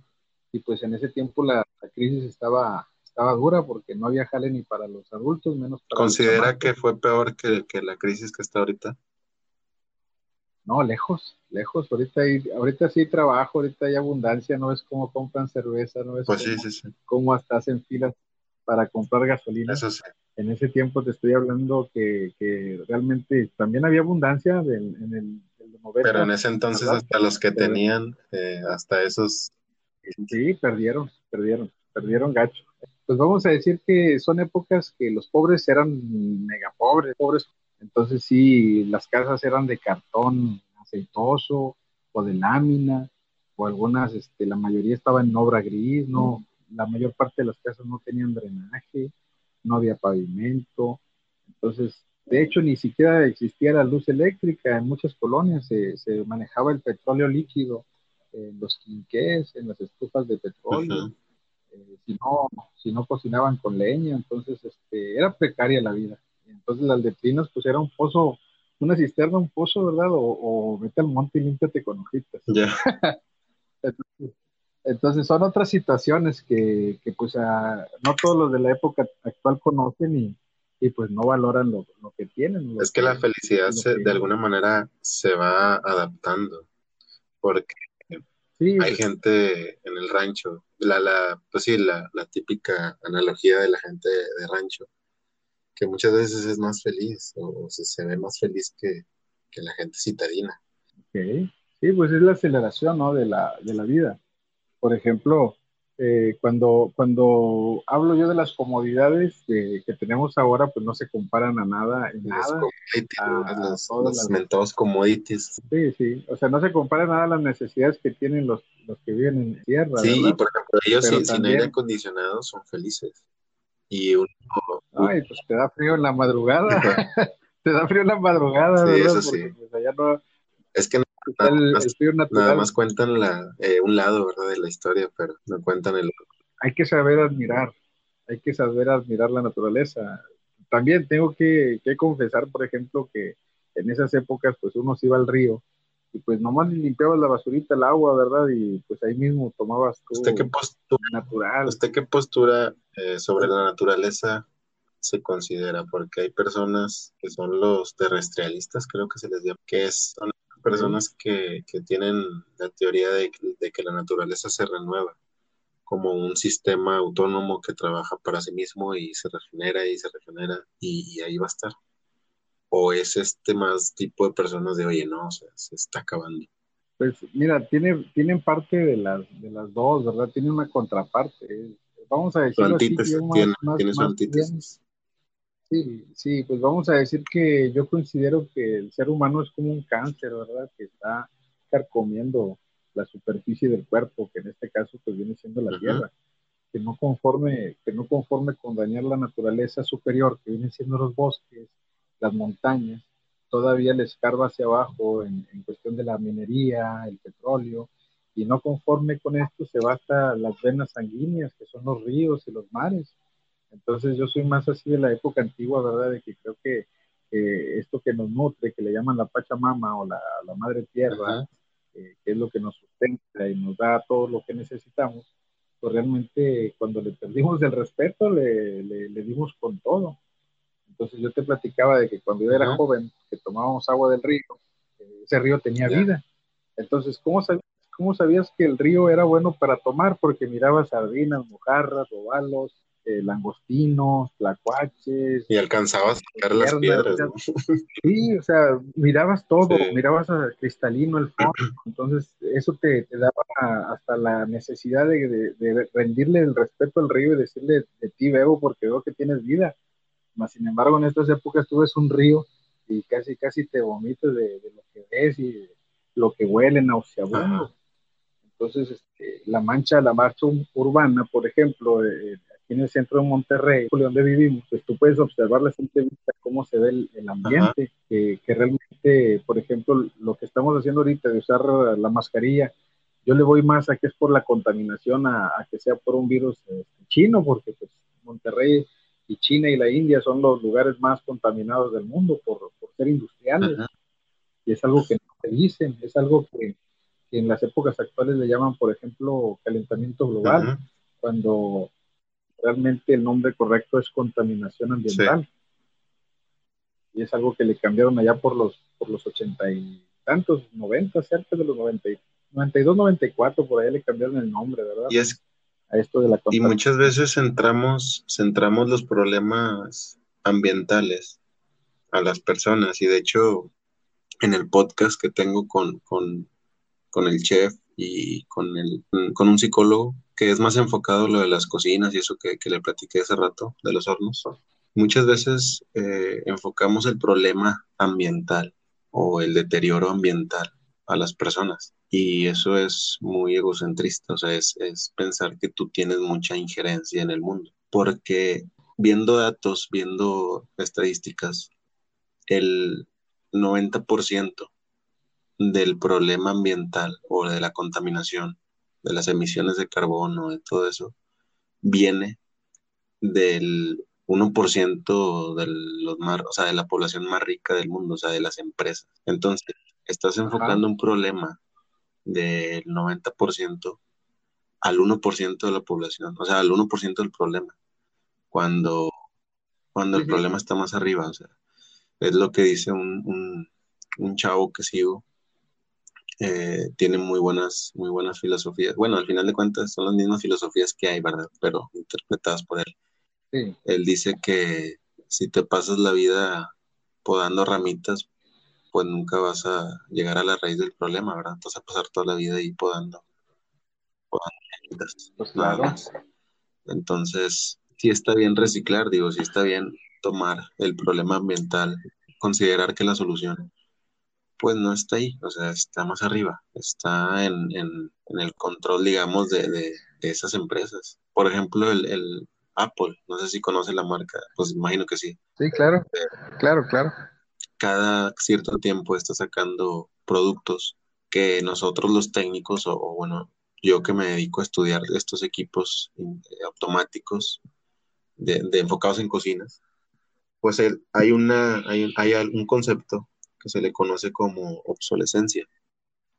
Y pues en ese tiempo la, la crisis estaba estaba dura porque no había jale ni para los adultos, menos para ¿Considera que fue peor que, que, la crisis que está ahorita? No, lejos, lejos. Ahorita hay, ahorita sí hay trabajo, ahorita hay abundancia, no es como compran cerveza, no es pues como, sí, sí, sí. como hasta hacen filas para comprar gasolina. Eso sí. En ese tiempo te estoy hablando que, que realmente también había abundancia en el, el 90, Pero en ese entonces hasta los que tenían, eh, hasta esos... Sí, perdieron, perdieron, perdieron gacho pues vamos a decir que son épocas que los pobres eran mega pobres, pobres. Entonces sí, las casas eran de cartón aceitoso o de lámina, o algunas, este, la mayoría estaba en obra gris, no, la mayor parte de las casas no tenían drenaje, no había pavimento. Entonces, de hecho, ni siquiera existía la luz eléctrica en muchas colonias, se, se manejaba el petróleo líquido en los quinqués, en las estufas de petróleo. Eh, si, no, si no cocinaban con leña, entonces este, era precaria la vida. Entonces las letrinas pues era un pozo, una cisterna, un pozo, ¿verdad? O, vete al monte y límpiate con hojitas. entonces, son otras situaciones que, que pues no todos los de la época actual conocen y, y pues no valoran lo, lo que tienen. es que, la felicidad de alguna manera se va adaptando, porque hay gente en el rancho, la, la, pues sí, la, la típica analogía de la gente de, rancho, que muchas veces es más feliz o, se, ve más feliz que, la gente citadina. Okay. Sí, pues es la aceleración ¿no? de, la, de la vida. Por ejemplo, eh, cuando, cuando hablo yo de las comodidades que, tenemos ahora, pues no se comparan a nada, en nada. los, los commodities. Sí, sí, o sea, no se comparan nada a las necesidades que tienen los, los que viven en tierra. Sí, y por ejemplo, ellos sin, sin, aire acondicionado son felices. Y uno... Ay, pues te da frío en la madrugada. te da frío en la madrugada, sí, Eso sí. Pues, allá no... Es que Nada, más, cuentan la, eh, un lado, ¿verdad? De la historia, pero no cuentan el otro. Hay que saber admirar, hay que saber admirar la naturaleza. También tengo que, confesar, por ejemplo, que en esas épocas, pues uno se iba al río y pues nomás limpiabas la basurita, el agua, ¿verdad? Y pues ahí mismo tomabas tu ¿Usted qué postura, natural. ¿Usted qué postura eh, sobre la naturaleza se considera? Porque hay personas que son los terrestrialistas, creo que se les llama, que es, son personas que, tienen la teoría de, que la naturaleza se renueva como un sistema autónomo que trabaja para sí mismo y se regenera y se regenera y, ahí va a estar. O es este más tipo de personas de, oye, no, o sea, se está acabando. Pues mira, tiene, tienen parte de las, de las dos, ¿verdad? Tiene una contraparte. Vamos a decir así, tiene, tiene su antítesis. Sí, sí, pues vamos a decir que yo considero que el ser humano es como un cáncer, ¿verdad? Que está carcomiendo la superficie del cuerpo, que en este caso pues viene siendo la tierra, que no conforme, que no conforme con dañar la naturaleza superior, que vienen siendo los bosques, las montañas, todavía le escarba hacia abajo en, en cuestión de la minería, el petróleo, y no conforme con esto se va hasta las venas sanguíneas, que son los ríos y los mares entonces yo soy más así de la época antigua, ¿verdad? De que creo que esto que nos nutre, que le llaman la Pachamama o la, Madre Tierra, eh, que es lo que nos sustenta y nos da todo lo que necesitamos, pues realmente cuando le perdimos el respeto, le, le, dimos con todo. Entonces yo te platicaba de que cuando yo era joven, que tomábamos agua del río, eh, ese río tenía vida. Entonces, ¿cómo sabías, ¿cómo sabías que el río era bueno para tomar? Porque mirabas sardinas, mojarras, robalos, eh, langostinos, tlacuaches. Y alcanzabas a sacar las piedras. Sí, o sea, mirabas todo, mirabas a cristalino el fondo, entonces eso te, daba hasta la necesidad de, rendirle el respeto al río y decirle de ti bebo porque veo que tienes vida. Mas, sin embargo, en estas épocas tú ves un río y casi, casi te vomitas de, lo que ves y lo que huele nauseabundo. Entonces, este, la mancha, la marcha urbana, por ejemplo, eh, en el centro de Monterrey, donde vivimos, pues tú puedes observar la simple vista cómo se ve el, ambiente, que, realmente, por ejemplo, lo que estamos haciendo ahorita de usar la mascarilla, yo le voy más a que es por la contaminación, a, que sea por un virus este, chino, porque pues Monterrey y China y la India son los lugares más contaminados del mundo por, ser industriales. Y es algo que no se dicen, es algo que, en las épocas actuales le llaman, por ejemplo, calentamiento global, cuando realmente el nombre correcto es contaminación ambiental. Y es algo que le cambiaron allá por los, por los ochenta y tantos, noventa, cerca de los noventa, noventa y dos, noventa y cuatro, por ahí le cambiaron el nombre, ¿verdad? Y es a esto de la Y muchas veces centramos, centramos los problemas ambientales a las personas. Y de hecho, en el podcast que tengo con, con, con el chef y con, el, con un psicólogo, que es más enfocado lo de las cocinas y eso que, le platiqué hace rato, de los hornos. Muchas veces eh, enfocamos el problema ambiental o el deterioro ambiental a las personas. Y eso es muy egocentrista, o sea, es, es pensar que tú tienes mucha injerencia en el mundo. Porque viendo datos, viendo estadísticas, el 90% del problema ambiental o de la contaminación de las emisiones de carbono, de todo eso, viene del 1% de, los o sea, de la población más rica del mundo, o sea, de las empresas. Entonces, estás enfocando un problema del 90% al 1% de la población, o sea, al 1% del problema, cuando, cuando el problema está más arriba, o sea, es lo que dice un, un, un chavo que sigo, eh, tiene muy buenas, muy buenas filosofías. Bueno, al final de cuentas son las mismas filosofías que hay, ¿verdad? Pero interpretadas por él. Sí. Él dice que si te pasas la vida podando ramitas, pues nunca vas a llegar a la raíz del problema, ¿verdad? Vas a pasar toda la vida ahí podando, podando pues más. Entonces, sí está bien reciclar, digo, sí está bien tomar el problema ambiental, considerar que la solución pues no está ahí, o sea, está más arriba, está en, el control, digamos, de, esas empresas. Por ejemplo, el, Apple, no sé si conoce la marca, pues imagino que sí. Sí, claro, claro, claro. Cada cierto tiempo está sacando productos que nosotros los técnicos, o, bueno, yo que me dedico a estudiar estos equipos eh, automáticos de, enfocados en cocinas, pues hay, una, hay, hay un concepto que se le conoce como obsolescencia.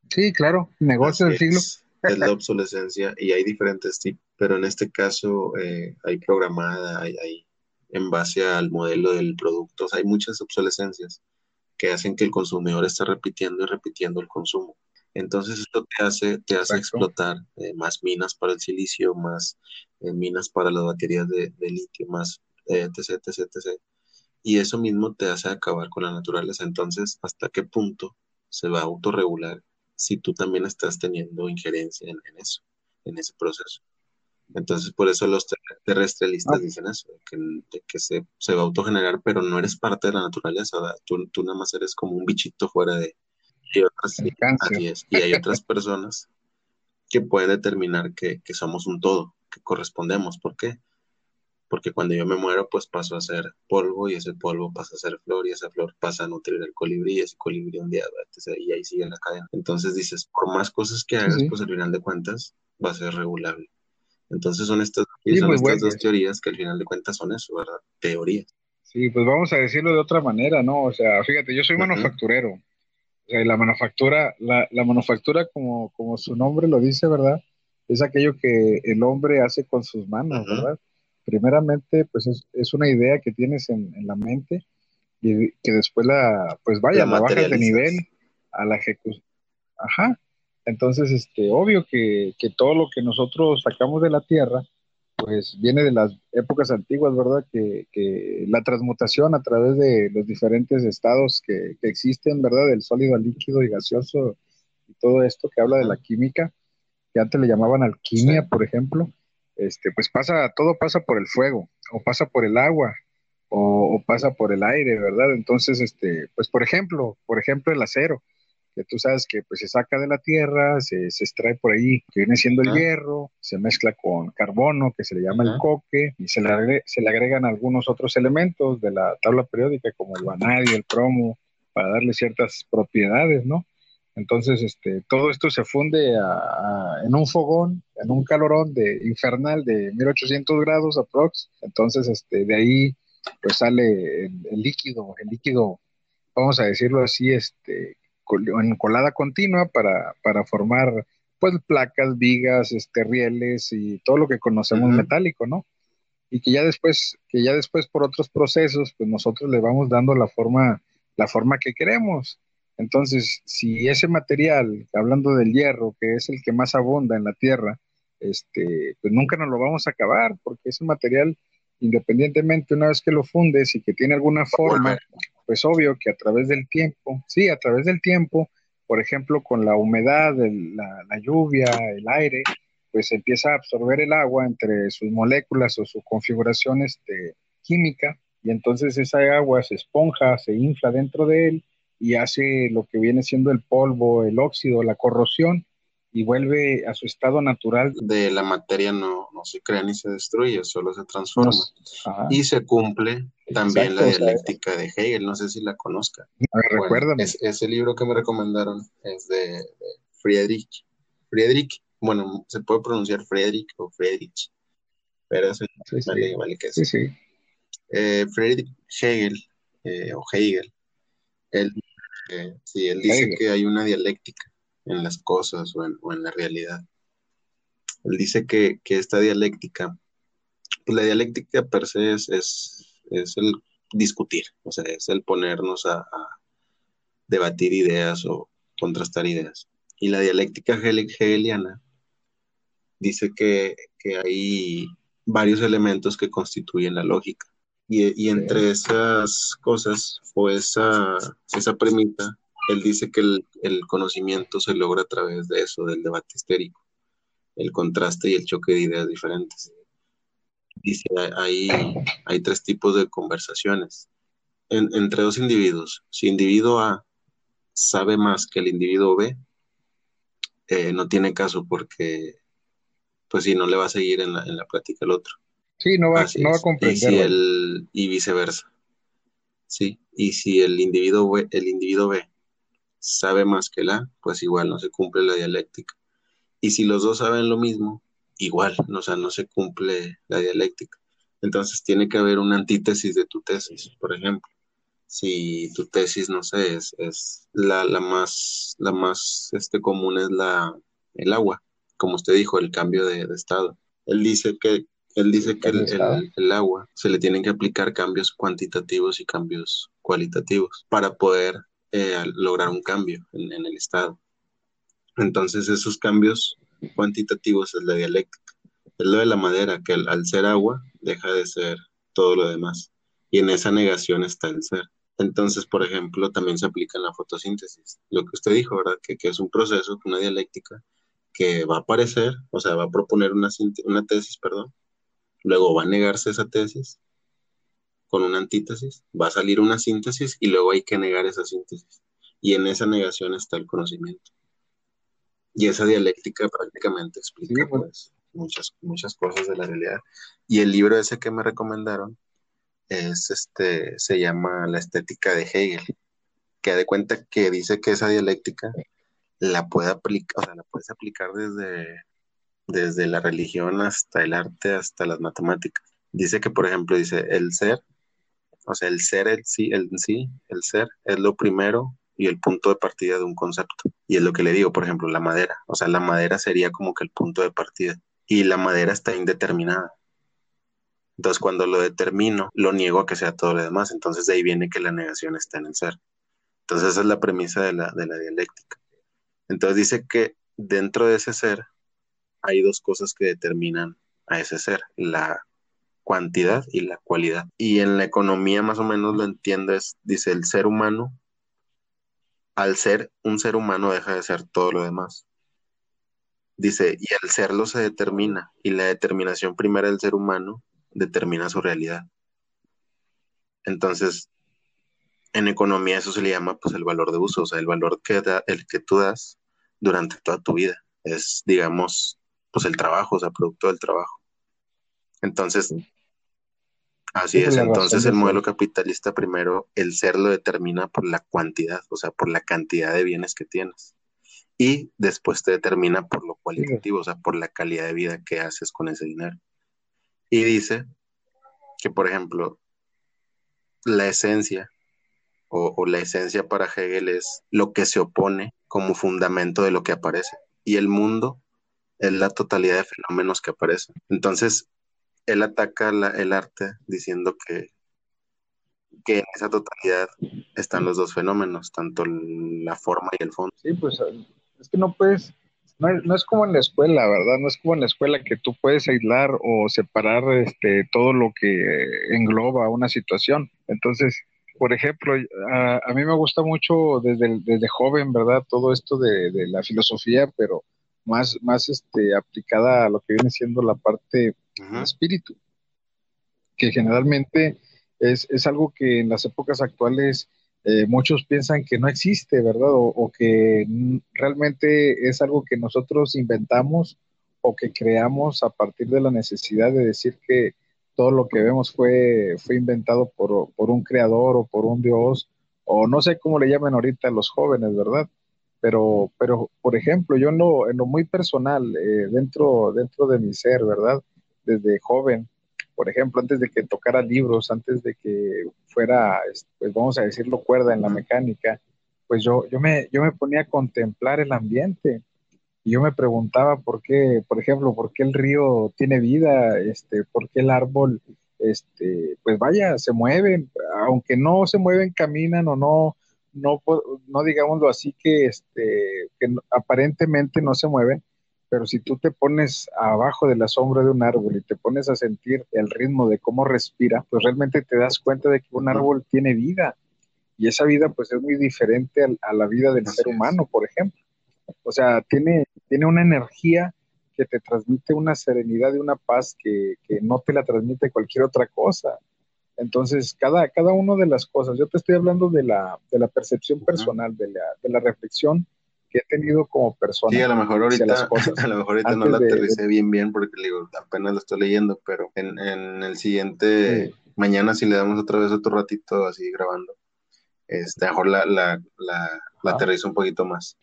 Sí, claro, negocio del siglo. Es, la obsolescencia y hay diferentes tipos, pero en este caso eh, hay programada, hay, hay, en base al modelo del producto, hay muchas obsolescencias que hacen que el consumidor esté repitiendo y repitiendo el consumo. Entonces esto te hace, te hace explotar eh, más minas para el silicio, más eh, minas para las baterías de, de litio, más etc, etc, etc y eso mismo te hace acabar con la naturaleza. Entonces, ¿hasta qué punto se va a autorregular si tú también estás teniendo injerencia en, eso, en ese proceso? Entonces, por eso los terrestrelistas ah. dicen eso, que, que se, va a autogenerar, pero no eres parte de la naturaleza, tú, tú, nada más eres como un bichito fuera de... Y, otras, y hay otras personas que pueden determinar que, que somos un todo, que correspondemos. ¿Por qué? porque cuando yo me muero, pues paso a ser polvo y ese polvo pasa a ser flor y esa flor pasa a nutrir el colibrí y ese colibrí un día, y ahí sigue la cadena. Entonces dices, por más cosas que hagas, pues al final de cuentas va a ser regulable. Entonces son estas, son pues, estas dos teorías que al final de cuentas son eso, ¿verdad? Teorías. Sí, pues vamos a decirlo de otra manera, ¿no? O sea, fíjate, yo soy manufacturero. O sea, la manufactura, la, la manufactura como, como su nombre lo dice, ¿verdad? Es aquello que el hombre hace con sus manos, ¿verdad? primeramente, pues es, una idea que tienes en, la mente y que después la, pues vaya, la, bajas de nivel a la ejecución. Ajá. Entonces, este, obvio que, todo lo que nosotros sacamos de la tierra, pues viene de las épocas antiguas, ¿verdad? Que, la transmutación a través de los diferentes estados que, que, existen, ¿verdad? Del sólido al líquido y gaseoso y todo esto que habla de la química, que antes le llamaban alquimia, por ejemplo, este, pues pasa, todo pasa por el fuego, o pasa por el agua, o, pasa por el aire, ¿verdad? Entonces, este, pues por ejemplo, por ejemplo el acero, que tú sabes que pues se saca de la tierra, se, se extrae por ahí, que viene siendo el hierro, se mezcla con carbono, que se le llama el coque, y se le, se le agregan algunos otros elementos de la tabla periódica, como el vanadio, el cromo, para darle ciertas propiedades, ¿no? Entonces, este, todo esto se funde en un fogón, en un calorón de infernal de 1800 grados aprox. Entonces, este, de ahí pues sale el, líquido, el líquido, vamos a decirlo así, este, en colada continua para, para formar pues placas, vigas, este, rieles y todo lo que conocemos metálico, ¿no? Y que ya después, que ya después por otros procesos, pues nosotros le vamos dando la forma, la forma que queremos. Entonces, si ese material, hablando del hierro, que es el que más abunda en la Tierra, este, pues nunca nos lo vamos a acabar, porque ese material, independientemente una vez que lo fundes y que tiene alguna forma, pues obvio que a través del tiempo, sí, a través del tiempo, por ejemplo, con la humedad, la, lluvia, el aire, pues empieza a absorber el agua entre sus moléculas o su configuración este, química, y entonces esa agua se esponja, se infla dentro de él, y hace lo que viene siendo el polvo, el óxido, la corrosión y vuelve a su estado natural. De la materia no, no se crea ni se destruye, solo se transforma. y se cumple también la dialéctica de Hegel, no sé si la conozca. recuérdame. ese libro que me recomendaron es de, Friedrich. Friedrich, bueno, se puede pronunciar Friedrich o Friedrich, pero eso sí, vale, vale que sí. sí. Eh, Friedrich Hegel, eh, o Hegel, él, eh, sí, él dice que hay una dialéctica en las cosas o en, la realidad. Él dice que, esta dialéctica, pues la dialéctica per se es, es, el discutir, o sea, es el ponernos a, debatir ideas o contrastar ideas. Y la dialéctica hegeliana dice que, hay varios elementos que constituyen la lógica. Y, entre esas cosas o esa, esa premisa, él dice que el, el, conocimiento se logra a través de eso, del debate histérico, el contraste y el choque de ideas diferentes. Dice, hay, hay tres tipos de conversaciones entre dos individuos. Si individuo A sabe más que el individuo B, eh, no tiene caso porque, pues sí, no le va a seguir en la, en la plática el otro. Sí, no va, no va a comprender. Y, el, y viceversa. Sí, y si el individuo, B, el individuo B sabe más que el A, pues igual no se cumple la dialéctica. Y si los dos saben lo mismo, igual, o sea, no se cumple la dialéctica. Entonces tiene que haber una antítesis de tu tesis, por ejemplo si tu tesis, no sé, es, es la, la, más, la más este, común es la, el agua, como usted dijo, el cambio de, estado. Él dice que, él dice que el, el, agua se le tienen que aplicar cambios cuantitativos y cambios cualitativos para poder eh, lograr un cambio en, el estado. Entonces esos cambios cuantitativos es la dialéctica. Es lo de la madera, que al ser agua deja de ser todo lo demás. Y en esa negación está el ser. Entonces, por ejemplo, también se aplica en la fotosíntesis. Lo que usted dijo, ¿verdad? Que, es un proceso, una dialéctica que va a aparecer, o sea, va a proponer una, una tesis, perdón, luego va a negarse esa tesis con una antítesis, va a salir una síntesis y luego hay que negar esa síntesis. Y en esa negación está el conocimiento. Y esa dialéctica prácticamente explica pues, muchas, muchas cosas de la realidad. Y el libro ese que me recomendaron es este, se llama la estética de Hegel, que de cuenta que dice que esa dialéctica la puede aplicar, o sea, la puedes aplicar desde, desde la religión hasta el arte, hasta las matemáticas. Dice que, por ejemplo, dice el ser, o sea, el ser el sí, el sí, el ser es lo primero y el punto de partida de un concepto. Y es lo que le digo, por ejemplo, la madera. O sea, la madera sería como que el punto de partida. Y la madera está indeterminada. Entonces, cuando lo determino, lo niego a que sea todo lo demás. Entonces, de ahí viene que la negación está en el ser. Entonces, esa es la premisa de la, de la dialéctica. Entonces, dice que dentro de ese ser hay dos cosas que determinan a ese ser, la cuantidad y la cualidad. Y en la economía más o menos lo entiendo, es, dice, el ser humano, al ser un ser humano deja de ser todo lo demás. Dice, y el serlo se determina, y la determinación primera del ser humano determina su realidad. Entonces, en economía eso se le llama pues el valor de uso, o sea, el valor que, da, el que tú das durante toda tu vida. Es, digamos, pues el trabajo, o sea, producto del trabajo. Entonces, así es. Entonces, el modelo capitalista primero, el ser lo determina por la cuantidad, o sea, por la cantidad de bienes que tienes. Y después te determina por lo cualitativo, o sea, por la calidad de vida que haces con ese dinero. Y dice que, por ejemplo, la esencia o, la esencia para Hegel es lo que se opone como fundamento de lo que aparece. Y el mundo es la totalidad de fenómenos que aparecen. Entonces, él ataca el arte diciendo que, que en esa totalidad están los dos fenómenos, tanto la forma y el fondo. Sí, pues es que no puedes no, es como en la escuela, ¿verdad? No es como en la escuela que tú puedes aislar o separar este, todo lo que engloba una situación. Entonces, por ejemplo, a, mí me gusta mucho desde, desde joven, ¿verdad? Todo esto de, la filosofía, pero más, más este, aplicada a lo que viene siendo la parte espíritu, que generalmente es, es algo que en las épocas actuales eh, muchos piensan que no existe, ¿verdad? O, que realmente es algo que nosotros inventamos o que creamos a partir de la necesidad de decir que todo lo que vemos fue, fue inventado por, un creador o por un dios, o no sé cómo le llaman ahorita a los jóvenes, ¿verdad? Pero, pero por ejemplo, yo en lo, en lo muy personal, eh, dentro, dentro de mi ser, ¿verdad? Desde joven, por ejemplo, antes de que tocara libros, antes de que fuera, pues vamos a decirlo, cuerda en la mecánica, pues yo, yo, me, yo me ponía a contemplar el ambiente. Y yo me preguntaba por qué, por ejemplo, por qué el río tiene vida, este, por qué el árbol, este, pues vaya, se mueven, aunque no se mueven, caminan o no, no, no digámoslo así que, este, que aparentemente no se mueven, pero si tú te pones abajo de la sombra de un árbol y te pones a sentir el ritmo de cómo respira, pues realmente te das cuenta de que un árbol tiene vida y esa vida pues es muy diferente a, la vida del ser humano, por ejemplo. O sea, tiene, tiene una energía que te transmite una serenidad y una paz que, no te la transmite cualquier otra cosa. Entonces, cada, cada una de las cosas, yo te estoy hablando de la, de la percepción personal, de la, de la reflexión que he tenido como persona. Sí, a lo mejor ahorita, a lo mejor ahorita no la aterricé bien, bien, porque digo, apenas lo estoy leyendo, pero en, en el siguiente, mañana si le damos otra vez otro ratito así grabando, este, mejor la, la, la, la aterrizo un poquito más.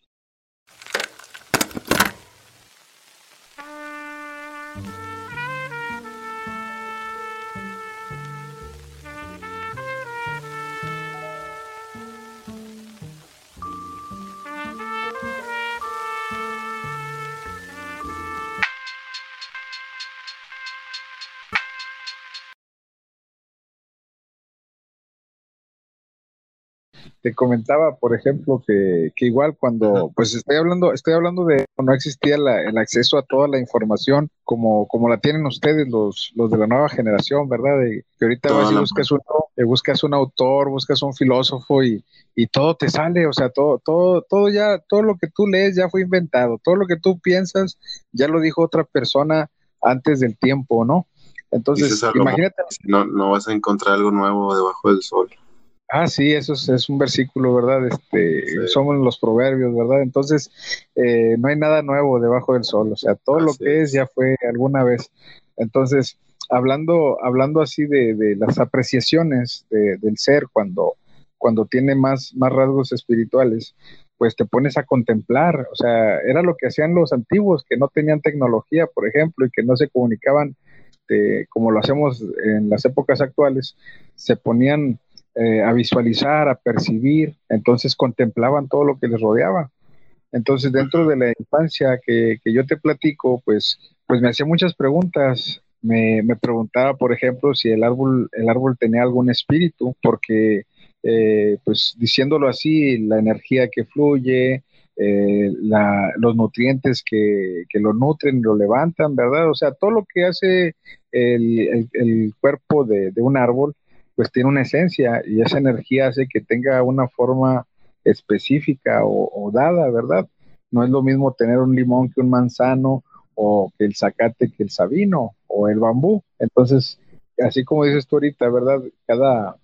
Te comentaba, por ejemplo, que, que igual cuando, pues estoy hablando, estoy hablando de no existía el acceso a toda la información como, como la tienen ustedes, los, los de la nueva generación, ¿verdad? De, que ahorita vas y buscas, un, eh, buscas un autor, buscas un filósofo y, y todo te sale, o sea, todo, todo, todo ya, todo lo que tú lees ya fue inventado, todo lo que tú piensas ya lo dijo otra persona antes del tiempo, ¿no? Entonces, imagínate. No, no vas a encontrar algo nuevo debajo del sol. Ah, sí, eso es, un versículo, ¿verdad? Este, Somos los proverbios, ¿verdad? Entonces, eh, no hay nada nuevo debajo del sol, o sea, todo lo que es. ya fue alguna vez. Entonces, hablando, hablando así de, las apreciaciones del ser cuando, cuando tiene más, más rasgos espirituales, pues te pones a contemplar, o sea, era lo que hacían los antiguos, que no tenían tecnología, por ejemplo, y que no se comunicaban este, como lo hacemos en las épocas actuales, se ponían eh, a visualizar, a percibir, entonces contemplaban todo lo que les rodeaba. Entonces, dentro de la infancia que, yo te platico, pues, pues me hacía muchas preguntas. Me, preguntaba, por ejemplo, si el árbol, el árbol tenía algún espíritu, porque, eh, pues, diciéndolo así, la energía que fluye, eh, los nutrientes que, lo nutren, lo levantan, ¿verdad? O sea, todo lo que hace el, cuerpo de, un árbol, pues tiene una esencia y esa energía hace que tenga una forma específica o, dada, ¿verdad? No es lo mismo tener un limón que un manzano o que el zacate que el sabino o el bambú. Entonces, así como dices tú ahorita, ¿verdad? Cada,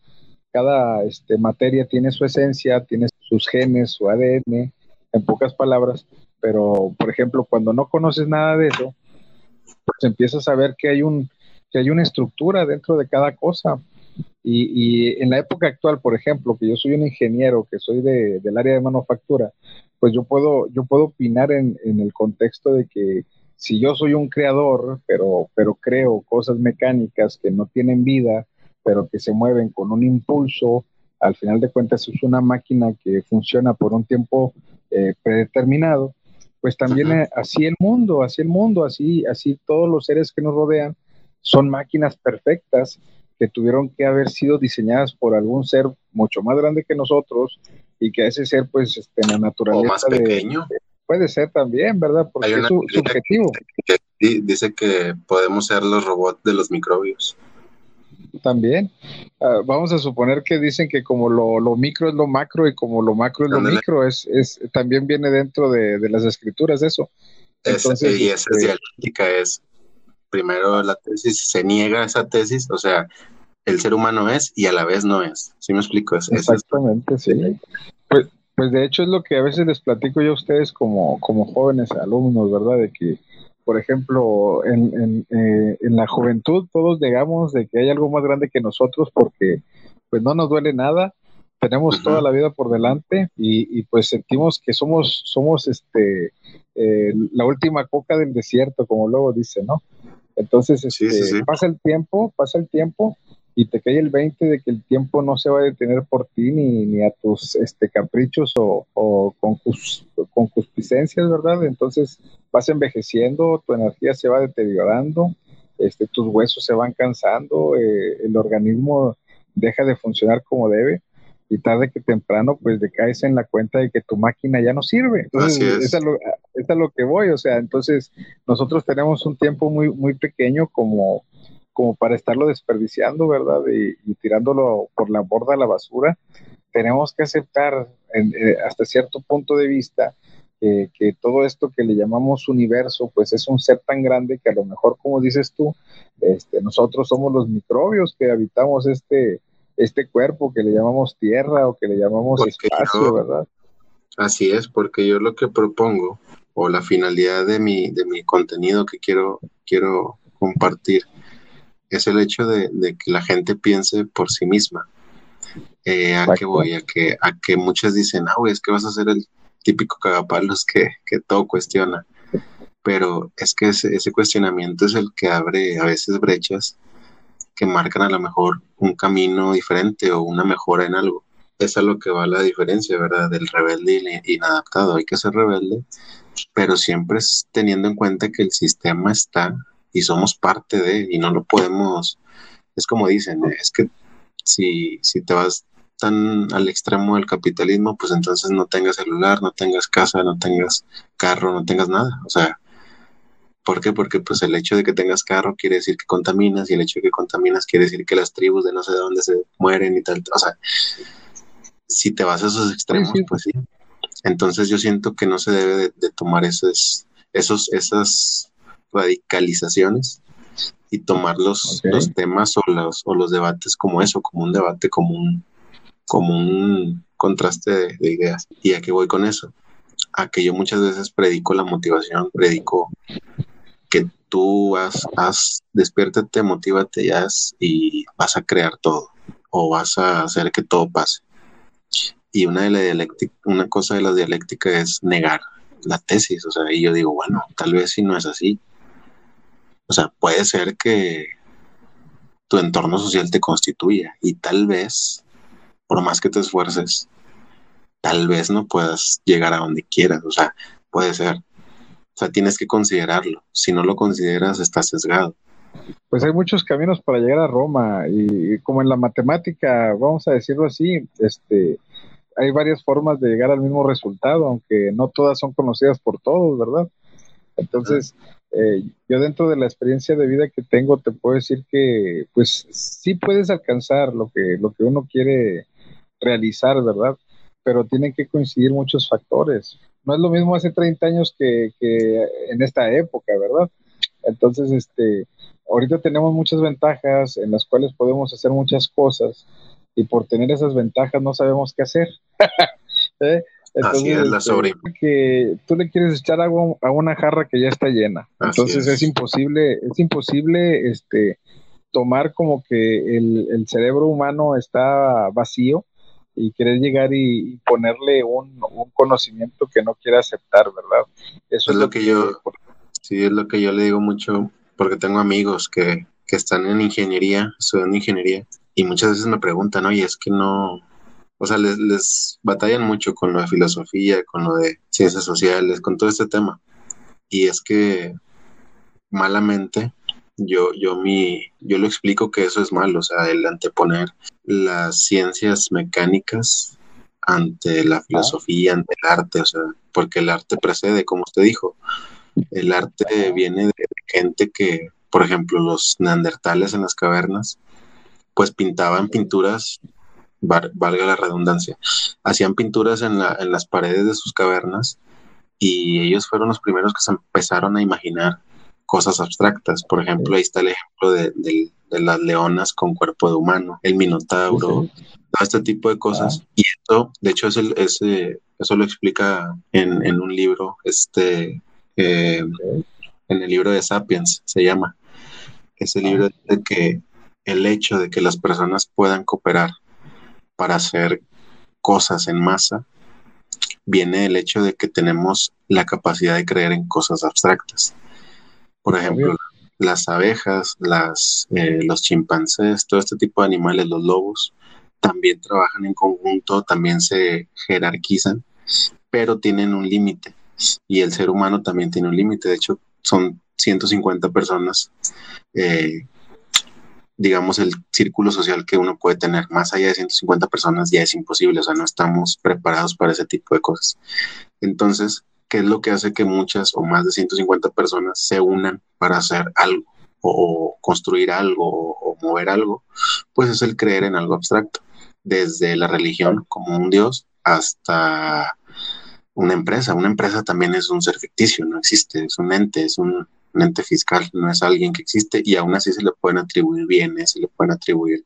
cada este, materia tiene su esencia, tiene sus genes, su ADN, en pocas palabras, pero por ejemplo, cuando no conoces nada de eso, pues empiezas a ver que hay un que hay una estructura dentro de cada cosa y, en la época actual, por ejemplo, que yo soy un ingeniero, que soy de, del área de manufactura, pues yo puedo, yo puedo opinar en, en, el contexto de que si yo soy un creador, pero, pero creo cosas mecánicas que no tienen vida, pero que se mueven con un impulso, al final de cuentas es una máquina que funciona por un tiempo eh, predeterminado, pues también eh, así el mundo, así el mundo, así, así todos los seres que nos rodean son máquinas perfectas que tuvieron que haber sido diseñadas por algún ser mucho más grande que nosotros y que ese ser, pues, este, en la naturaleza. O más pequeño. puede ser también, ¿verdad? Porque es su, subjetivo. dice que podemos ser los robots de los microbios. También. Ah, vamos a suponer que dicen que como lo, micro es lo macro y como lo macro es lo micro, es, es, también viene dentro de, las escrituras eso. Entonces, y esa es este dialéctica, es primero la tesis, se niega esa tesis, o sea, el ser humano es y a la vez no es. ¿Sí me explico? Exactamente, sí. Pues, pues de hecho es lo que a veces les platico yo a ustedes como, como jóvenes alumnos, ¿verdad? De que, por ejemplo, en, en, eh, en la juventud todos digamos de que hay algo más grande que nosotros porque pues no nos duele nada, tenemos toda la vida por delante y, y, pues sentimos que somos, somos este, eh, la última coca del desierto, como luego dice, ¿no? Entonces, este, pasa el tiempo, pasa el tiempo y te cae el 20 de que el tiempo no se va a detener por ti ni, ni a tus este, caprichos o, o concupiscencias, ¿verdad? Entonces vas envejeciendo, tu energía se va deteriorando, este, tus huesos se van cansando, eh, el organismo deja de funcionar como debe. Y tarde que temprano pues caes en la cuenta de que tu máquina ya no sirve. Entonces, es. Es, lo, es a lo que voy, o sea, entonces nosotros tenemos un tiempo muy, muy pequeño como, como para estarlo desperdiciando, ¿verdad? Y, tirándolo por la borda a la basura. Tenemos que aceptar eh, hasta cierto punto de vista que, que, todo esto que le llamamos universo, pues es un ser tan grande que a lo mejor, como dices tú, este, nosotros somos los microbios que habitamos este, este cuerpo que le llamamos tierra o que le llamamos espacio, ¿verdad? Así es, porque yo lo que propongo o la finalidad de mi, de mi contenido que quiero, quiero compartir es el hecho de, que la gente piense por sí misma. Eh, ¿A qué voy? A que, a que muchas dicen, ah, güey, es que vas a ser el típico cagapalos que, que todo cuestiona. Pero es que ese, ese cuestionamiento es el que abre a veces brechas que marcan a lo mejor un camino diferente o una mejora en algo. Es lo que va la diferencia, ¿verdad? Del rebelde y inadaptado. Hay que ser rebelde, pero siempre teniendo en cuenta que el sistema está y somos parte de, y no lo podemos, es como dicen, es que si, si te vas tan al extremo del capitalismo, pues entonces no tengas celular, no tengas casa, no tengas carro, no tengas nada. O sea, ¿Por qué? Porque pues el hecho de que tengas carro quiere decir que contaminas y el hecho de que contaminas quiere decir que las tribus de no sé de dónde se mueren y tal. O sea, si te vas a esos extremos, pues sí. Entonces yo siento que no se debe de, tomar esos, esos, esas radicalizaciones y tomar los, los temas o los, o los debates como eso, como un debate, como un, como un contraste de, de ideas. ¿Y a qué voy con eso? A que yo muchas veces predico la motivación, predico tú vas, haz, despiértate, motívate y, y vas a crear todo o vas a hacer que todo pase. Y una de la dialéctica, una cosa de la dialéctica es negar la tesis, o sea, y yo digo, bueno, tal vez si no es así. O sea, puede ser que tu entorno social te constituya y tal vez, por más que te esfuerces, tal vez no puedas llegar a donde quieras, o sea, puede ser. O sea, tienes que considerarlo. Si no lo consideras, estás sesgado. Pues hay muchos caminos para llegar a Roma y, como en la matemática, vamos a decirlo así, este, hay varias formas de llegar al mismo resultado, aunque no todas son conocidas por todos, ¿verdad? Entonces, eh, yo dentro de la experiencia de vida que tengo, te puedo decir que, pues, sí puedes alcanzar lo que, lo que uno quiere realizar, ¿verdad? Pero tienen que coincidir muchos factores no es lo mismo hace 30 años que, en esta época, ¿verdad? Entonces, este, ahorita tenemos muchas ventajas en las cuales podemos hacer muchas cosas y por tener esas ventajas no sabemos qué hacer. ¿Eh? Así es la este, sobre. Que tú le quieres echar agua a una jarra que ya está llena. Entonces es. imposible, es imposible este, tomar como que el, el cerebro humano está vacío y querer llegar y, ponerle un, conocimiento que no quiere aceptar, ¿verdad? Eso es, lo que, yo, sí, es lo que yo le digo mucho, porque tengo amigos que, que están en ingeniería, estudiando ingeniería, y muchas veces me preguntan, oye, es que no, o sea, les, les batallan mucho con lo de filosofía, con lo de ciencias sociales, con todo este tema. Y es que malamente yo, yo, mi, yo lo explico que eso es malo, o sea, el anteponer las ciencias mecánicas ante la filosofía, ante el arte, o sea, porque el arte precede, como usted dijo, el arte viene de gente que, por ejemplo, los neandertales en las cavernas, pues pintaban pinturas, valga la redundancia, hacían pinturas en, la, en las paredes de sus cavernas y ellos fueron los primeros que se empezaron a imaginar cosas abstractas. Por ejemplo, ahí está el ejemplo de, las leonas con cuerpo de humano, el minotauro, todo este tipo de cosas. Ah. Y esto, de hecho, es el, ese, eso lo explica en, un libro, este, eh, en el libro de Sapiens, se llama. Ese libro ah. de que el hecho de que las personas puedan cooperar para hacer cosas en masa viene del hecho de que tenemos la capacidad de creer en cosas abstractas. Por ejemplo, las abejas, las, eh, los chimpancés, todo este tipo de animales, los lobos, también trabajan en conjunto, también se jerarquizan, pero tienen un límite. Y el ser humano también tiene un límite. De hecho, son 150 personas eh, digamos, el círculo social que uno puede tener. Más allá de 150 personas ya es imposible, o sea, no estamos preparados para ese tipo de cosas. Entonces, ¿qué es lo que hace que muchas o más de 150 personas se unan para hacer algo o construir algo o mover algo? Pues es el creer en algo abstracto, desde la religión como un dios hasta una empresa. Una empresa también es un ser ficticio, no existe, es un ente, es un, ente fiscal, no es alguien que existe y aún así se le pueden atribuir bienes, se le pueden atribuir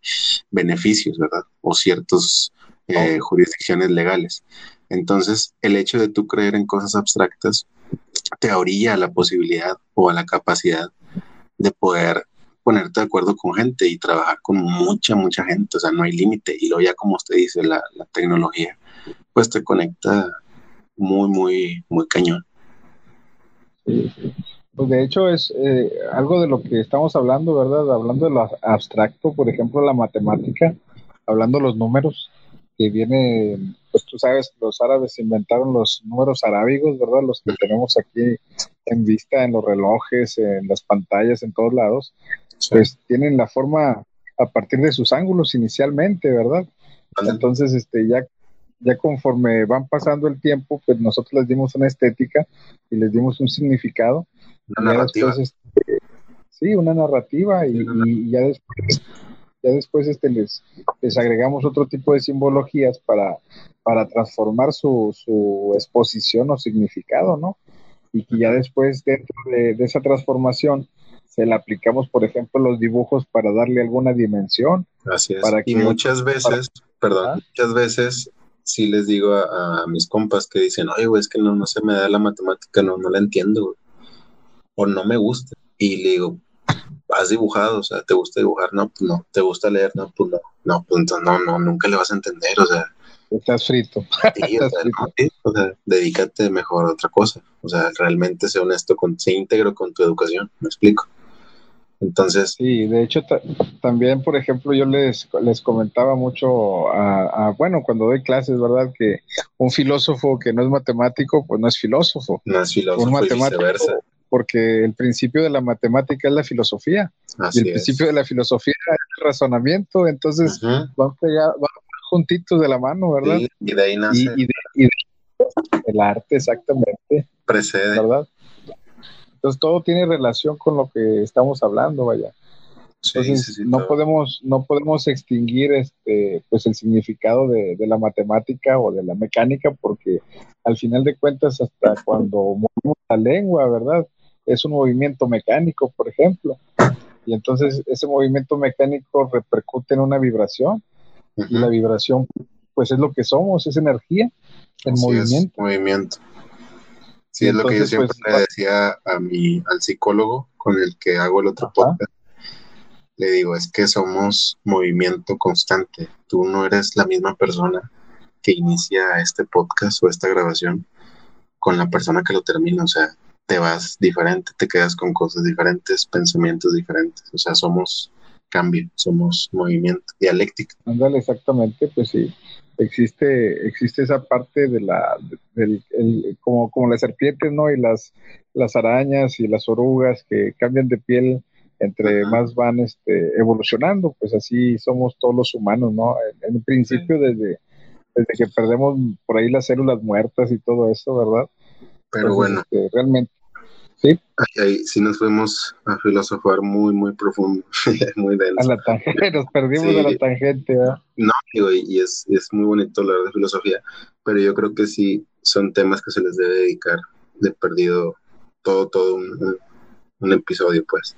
beneficios, ¿verdad? O ciertas eh, jurisdicciones legales. Entonces, el hecho de tú creer en cosas abstractas te orilla a la posibilidad o a la capacidad de poder ponerte de acuerdo con gente y trabajar con mucha, mucha gente, o sea, no hay límite. Y luego ya como usted dice, la, tecnología, pues te conecta muy, muy, muy cañón. Pues de hecho es eh, algo de lo que estamos hablando, ¿verdad? Hablando de lo abstracto, por ejemplo, la matemática, hablando de los números, que viene, pues tú sabes, los árabes inventaron los números arábigos, ¿verdad? Los que tenemos aquí en vista, en los relojes, en las pantallas, en todos lados, pues tienen la forma a partir de sus ángulos inicialmente, ¿verdad? Entonces, este, ya ya conforme van pasando el tiempo, pues nosotros les dimos una estética y les dimos un significado. Una narrativa. Este, sí, una narrativa y, ya después, ya después este, les, les agregamos otro tipo de simbologías para, para transformar su, su exposición o significado, ¿no? Y que ya después dentro de, de esa transformación se le aplicamos, por ejemplo, los dibujos para darle alguna dimensión. Así es. y muchas veces, perdón, muchas veces sí les digo a, mis compas que dicen, oye, güey, es que no, no se me da la matemática, no, no la entiendo, O no me gusta. Y le digo, has dibujado, o sea, ¿te gusta dibujar? No, pues no. ¿Te gusta leer? No, pues no. No, pues entonces no, no, nunca le vas a entender, o sea. Estás frito. Sí, o, sea, dedícate mejor a otra cosa. O sea, realmente sé honesto, con, sé íntegro con tu educación, me explico. Entonces. Sí, de hecho, también, por ejemplo, yo les, les comentaba mucho a, bueno, cuando doy clases, ¿verdad? Que un filósofo que no es matemático, pues no es filósofo. No es filósofo. Un matemático, porque el principio de la matemática es la filosofía. y el principio de la filosofía es el razonamiento. Entonces, van, juntitos de la mano, ¿verdad? y de ahí nace. Y, y el arte, exactamente. Precede. ¿Verdad? Entonces todo tiene relación con lo que estamos hablando, vaya. Entonces no podemos no podemos extinguir este pues el significado de, la matemática o de la mecánica porque al final de cuentas hasta cuando movemos la lengua, ¿verdad? Es un movimiento mecánico, por ejemplo. Y entonces ese movimiento mecánico repercute en una vibración y la vibración pues es lo que somos, es energía en movimiento. movimiento. Sí, es lo que yo siempre pues, le decía a mi, al psicólogo con el que hago el otro podcast. Le digo, es que somos movimiento constante. Tú no eres la misma persona que inicia este podcast o esta grabación con la persona que lo termina. O sea, te vas diferente, te quedas con cosas diferentes, pensamientos diferentes. O sea, somos cambio, somos movimiento, dialéctica. Ándale, exactamente, pues sí existe, existe esa parte de la, del, como, como las serpientes, ¿no? Y las, las arañas y las orugas que cambian de piel entre más van este, evolucionando, pues así somos todos los humanos, ¿no? En, el principio, desde, desde que perdemos por ahí las células muertas y todo eso, ¿verdad? Pero bueno. Este, realmente Sí. Ahí, sí nos fuimos a filosofar muy, muy profundo, muy denso. A la tangente, nos perdimos de la tangente, ¿verdad? No, digo, y es, es muy bonito hablar de filosofía, pero yo creo que sí son temas que se les debe dedicar de perdido todo, todo un, un, episodio, pues.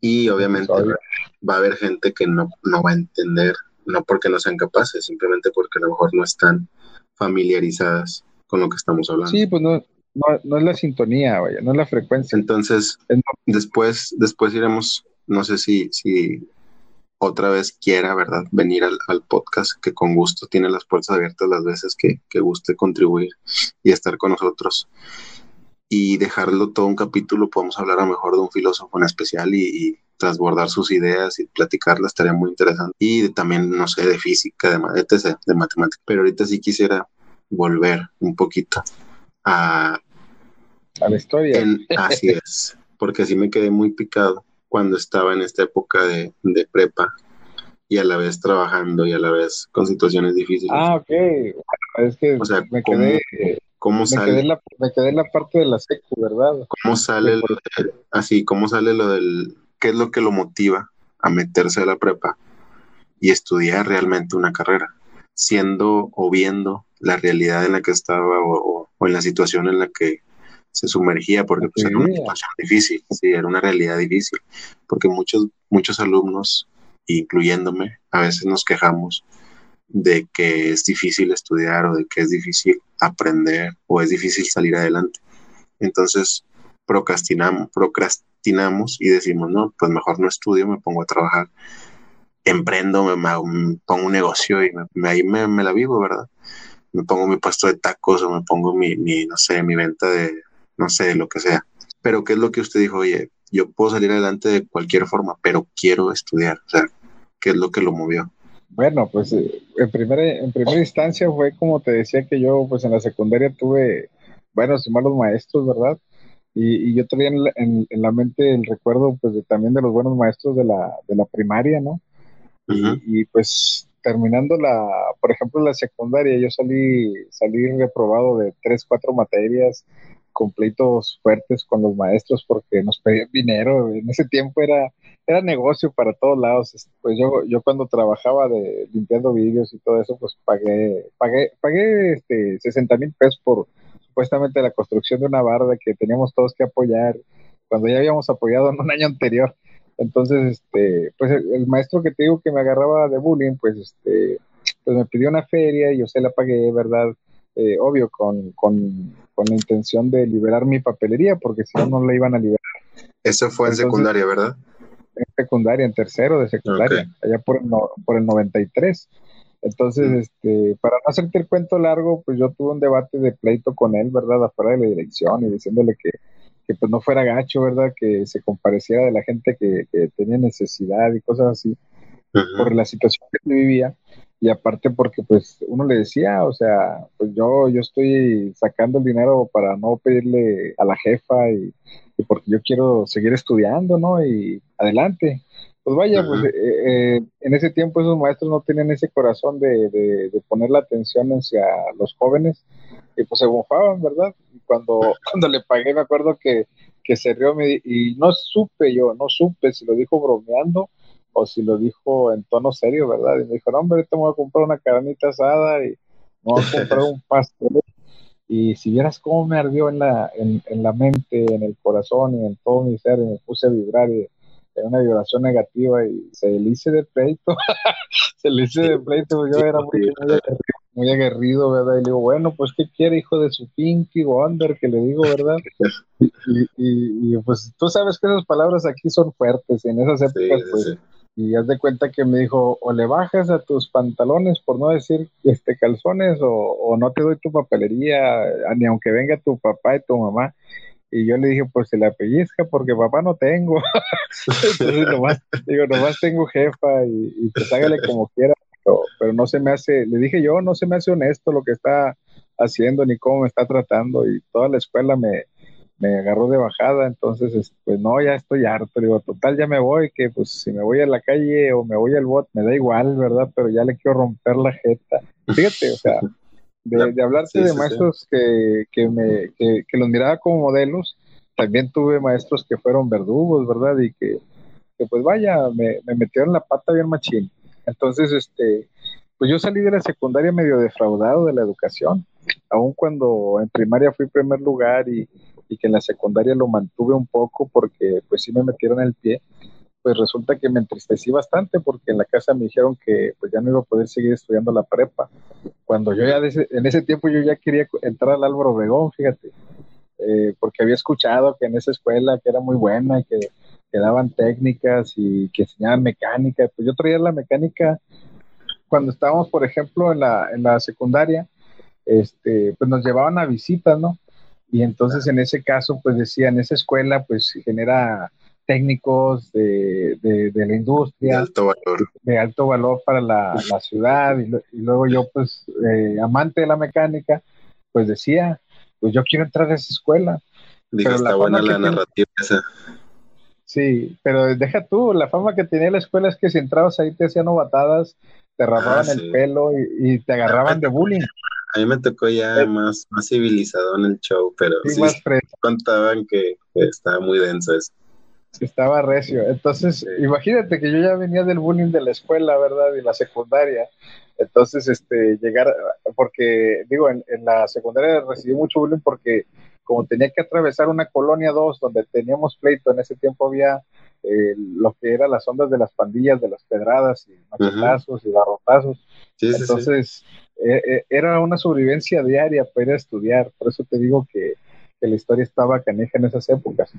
Y obviamente va a haber gente que no, no va a entender, no porque no sean capaces, simplemente porque a lo mejor no están familiarizadas con lo que estamos hablando. Sí, pues no, no, es la sintonía, vaya, no es la frecuencia. Entonces, después, después iremos, no sé si, si otra vez quiera, ¿verdad? Venir al, podcast, que con gusto tiene las puertas abiertas las veces que, que guste contribuir y estar con nosotros. Y dejarlo todo un capítulo, podemos hablar a lo mejor de un filósofo en especial y, transbordar sus ideas y platicarlas, estaría muy interesante. Y también, no sé, de física, de, de, de matemáticas. Pero ahorita sí quisiera volver un poquito a, a la historia. así es, porque así me quedé muy picado cuando estaba en esta época de, de prepa y a la vez trabajando y a la vez con situaciones difíciles. Ah, ok. es que me quedé, ¿cómo me, quedé en la, me quedé en la parte de la secu, ¿verdad? ¿Cómo sale lo así, cómo sale lo del, qué es lo que lo motiva a meterse a la prepa y estudiar realmente una carrera, siendo o viendo la realidad en la que estaba o, en la situación en la que se sumergía, porque pues, era una situación difícil, sí, era una realidad difícil, porque muchos, muchos alumnos incluyéndome, a veces nos quejamos de que es difícil estudiar o de que es difícil aprender o es difícil salir adelante. Entonces, procrastinamos, procrastinamos y decimos, no, pues mejor no estudio, me pongo a trabajar, emprendo, me, pongo un negocio y me, ahí me, me, la vivo, ¿verdad? Me pongo mi puesto de tacos o me pongo mi, mi, no sé, mi venta de, no sé, lo que sea. Pero ¿qué es lo que usted dijo? Oye, yo puedo salir adelante de cualquier forma, pero quiero estudiar. O sea, ¿qué es lo que lo movió? Bueno, pues eh, en primera, en primera instancia fue como te decía que yo pues en la secundaria tuve buenos y malos maestros, ¿verdad? Y, yo traía en la, mente el recuerdo pues también de los buenos maestros de la, de la primaria, ¿no? y, pues terminando la, por ejemplo, la secundaria, yo salí, salí reprobado de tres, cuatro materias, completos fuertes con los maestros porque nos pedían dinero. En ese tiempo era, era negocio para todos lados. Este, pues yo, yo cuando trabajaba de limpiando vídeos y todo eso, pues pagué, pagué, pagué este 60 mil pesos por supuestamente la construcción de una barda que teníamos todos que apoyar cuando ya habíamos apoyado en un año anterior. Entonces, este, pues el, maestro que te digo que me agarraba de bullying, pues este, pues me pidió una feria y yo se la pagué, ¿verdad? Eh, obvio, con, con, con, la intención de liberar mi papelería, porque si no, no la iban a liberar. Eso fue en secundaria, ¿verdad? En secundaria, en tercero de secundaria, allá por el, por el 93. Entonces, este, para no hacerte el cuento largo, pues yo tuve un debate de pleito con él, ¿verdad? Afuera de la dirección y diciéndole que, que pues no fuera gacho, ¿verdad? Que se compareciera de la gente que, que tenía necesidad y cosas así, por la situación que vivía y aparte porque pues uno le decía, o sea, pues yo, yo estoy sacando el dinero para no pedirle a la jefa y, porque yo quiero seguir estudiando, ¿no? Y adelante. Pues vaya, pues eh, eh, en ese tiempo esos maestros no tenían ese corazón de, de, poner la atención hacia los jóvenes y pues se mofaban, ¿verdad? Y cuando, cuando le pagué me acuerdo que, que se rió y no supe yo, no supe si lo dijo bromeando o si lo dijo en tono serio, ¿verdad? Y me dijo, no, hombre, me voy a comprar una carnita asada y me voy a comprar un pastel. Y si vieras cómo me ardió en la, en, en, la mente, en el corazón y en todo mi ser, y me puse a vibrar y en una vibración negativa y se le hice de pleito, se le hice de pleito, yo era muy, muy, aguerrido, ¿verdad? Y le digo, bueno, pues, ¿qué quiere, hijo de su Pinky Wonder? Que le digo, ¿verdad? Y, y, pues tú sabes que esas palabras aquí son fuertes, en esas épocas, pues y haz de cuenta que me dijo, o le bajas a tus pantalones, por no decir este calzones, o, no te doy tu papelería, ni aunque venga tu papá y tu mamá. Y yo le dije, pues se la pellizca, porque papá no tengo. Entonces nomás, digo, nomás tengo jefa y, y pues hágale como quiera, pero, pero, no se me hace, le dije yo, no se me hace honesto lo que está haciendo ni cómo me está tratando y toda la escuela me, me agarró de bajada, entonces, pues no, ya estoy harto, digo, total, ya me voy, que pues si me voy a la calle o me voy al bot, me da igual, ¿verdad? Pero ya le quiero romper la jeta. Fíjate, o sea, de, de hablarte de maestros Que, que, me, que, que, los miraba como modelos, también tuve maestros que fueron verdugos, ¿verdad? Y que, que pues vaya, me, me metieron la pata bien machín. Entonces, este, pues yo salí de la secundaria medio defraudado de la educación, aun cuando en primaria fui primer lugar y y que en la secundaria lo mantuve un poco porque pues sí me metieron el pie, pues resulta que me entristecí bastante porque en la casa me dijeron que pues ya no iba a poder seguir estudiando la prepa. Cuando yo ya en ese tiempo yo ya quería entrar al Álvaro Obregón, fíjate, eh, porque había escuchado que en esa escuela que era muy buena y que, que daban técnicas y que enseñaban mecánica, pues yo traía la mecánica cuando estábamos, por ejemplo, en la, en la secundaria, este, pues nos llevaban a visitas, ¿no? Y entonces en ese caso, pues decía, en esa escuela, pues genera técnicos de, de, la industria. De alto valor. De alto valor para la, la ciudad. Y, luego yo, pues, eh, amante de la mecánica, pues decía, pues yo quiero entrar a esa escuela. Digo, está buena la narrativa esa. Sí, pero deja tú, la fama que tenía la escuela es que si entrabas ahí te hacían novatadas, te rapaban ah, el pelo y, te agarraban de bullying. A mí me tocó ya más, más civilizado en el show, pero sí, contaban que, estaba muy denso eso. Estaba recio. Entonces, imagínate que yo ya venía del bullying de la escuela, ¿verdad? Y la secundaria. Entonces, este, llegar, porque, digo, en, en la secundaria recibí mucho bullying porque como tenía que atravesar una colonia 2 donde teníamos pleito, en ese tiempo había eh, lo que eran las ondas de las pandillas, de las pedradas y machetazos y barrotazos. Entonces, eh, eh, era una sobrevivencia diaria para ir a estudiar, por eso te digo que, la historia estaba caneja en esas épocas.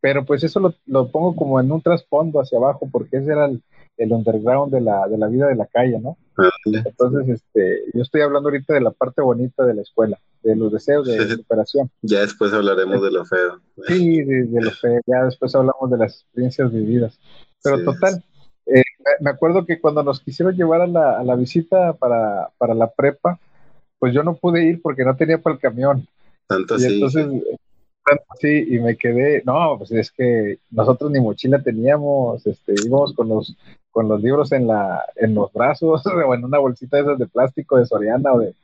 Pero pues eso lo, lo pongo como en un trasfondo hacia abajo, porque ese era el, el underground de la, de la vida de la calle, ¿no? Entonces, este, yo estoy hablando ahorita de la parte bonita de la escuela, de los deseos de superación. Ya después hablaremos de lo feo. Sí, de, lo feo, ya después hablamos de las experiencias vividas. Pero total, eh, me acuerdo que cuando nos quisieron llevar a la, a la visita para, para, la prepa, pues yo no pude ir porque no tenía para el camión. Tanto y entonces, Sí, y me quedé, no, pues es que nosotros ni mochila teníamos, este, íbamos con los, con los libros en la, en los brazos, o en una bolsita de esas de plástico de Soriana o de,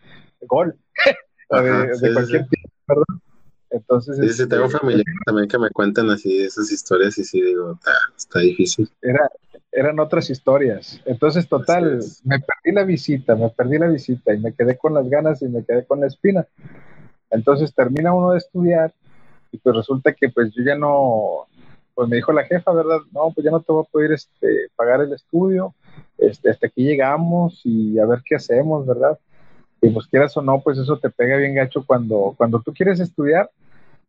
Gol, o de, cualquier tipo, ¿verdad? Entonces, sí, sí, tengo este, familia también que me cuentan así esas historias y sí digo, ah, está difícil. Era, eran otras historias. Entonces, total, me perdí la visita, me perdí la visita y me quedé con las ganas y me quedé con la espina. Entonces termina uno de estudiar y pues resulta que pues yo ya no, pues me dijo la jefa, ¿verdad? No, pues ya no te voy a poder este, pagar el estudio, este, hasta aquí llegamos y a ver qué hacemos, ¿verdad? Y pues quieras o no, pues eso te pega bien gacho cuando, cuando tú quieres estudiar.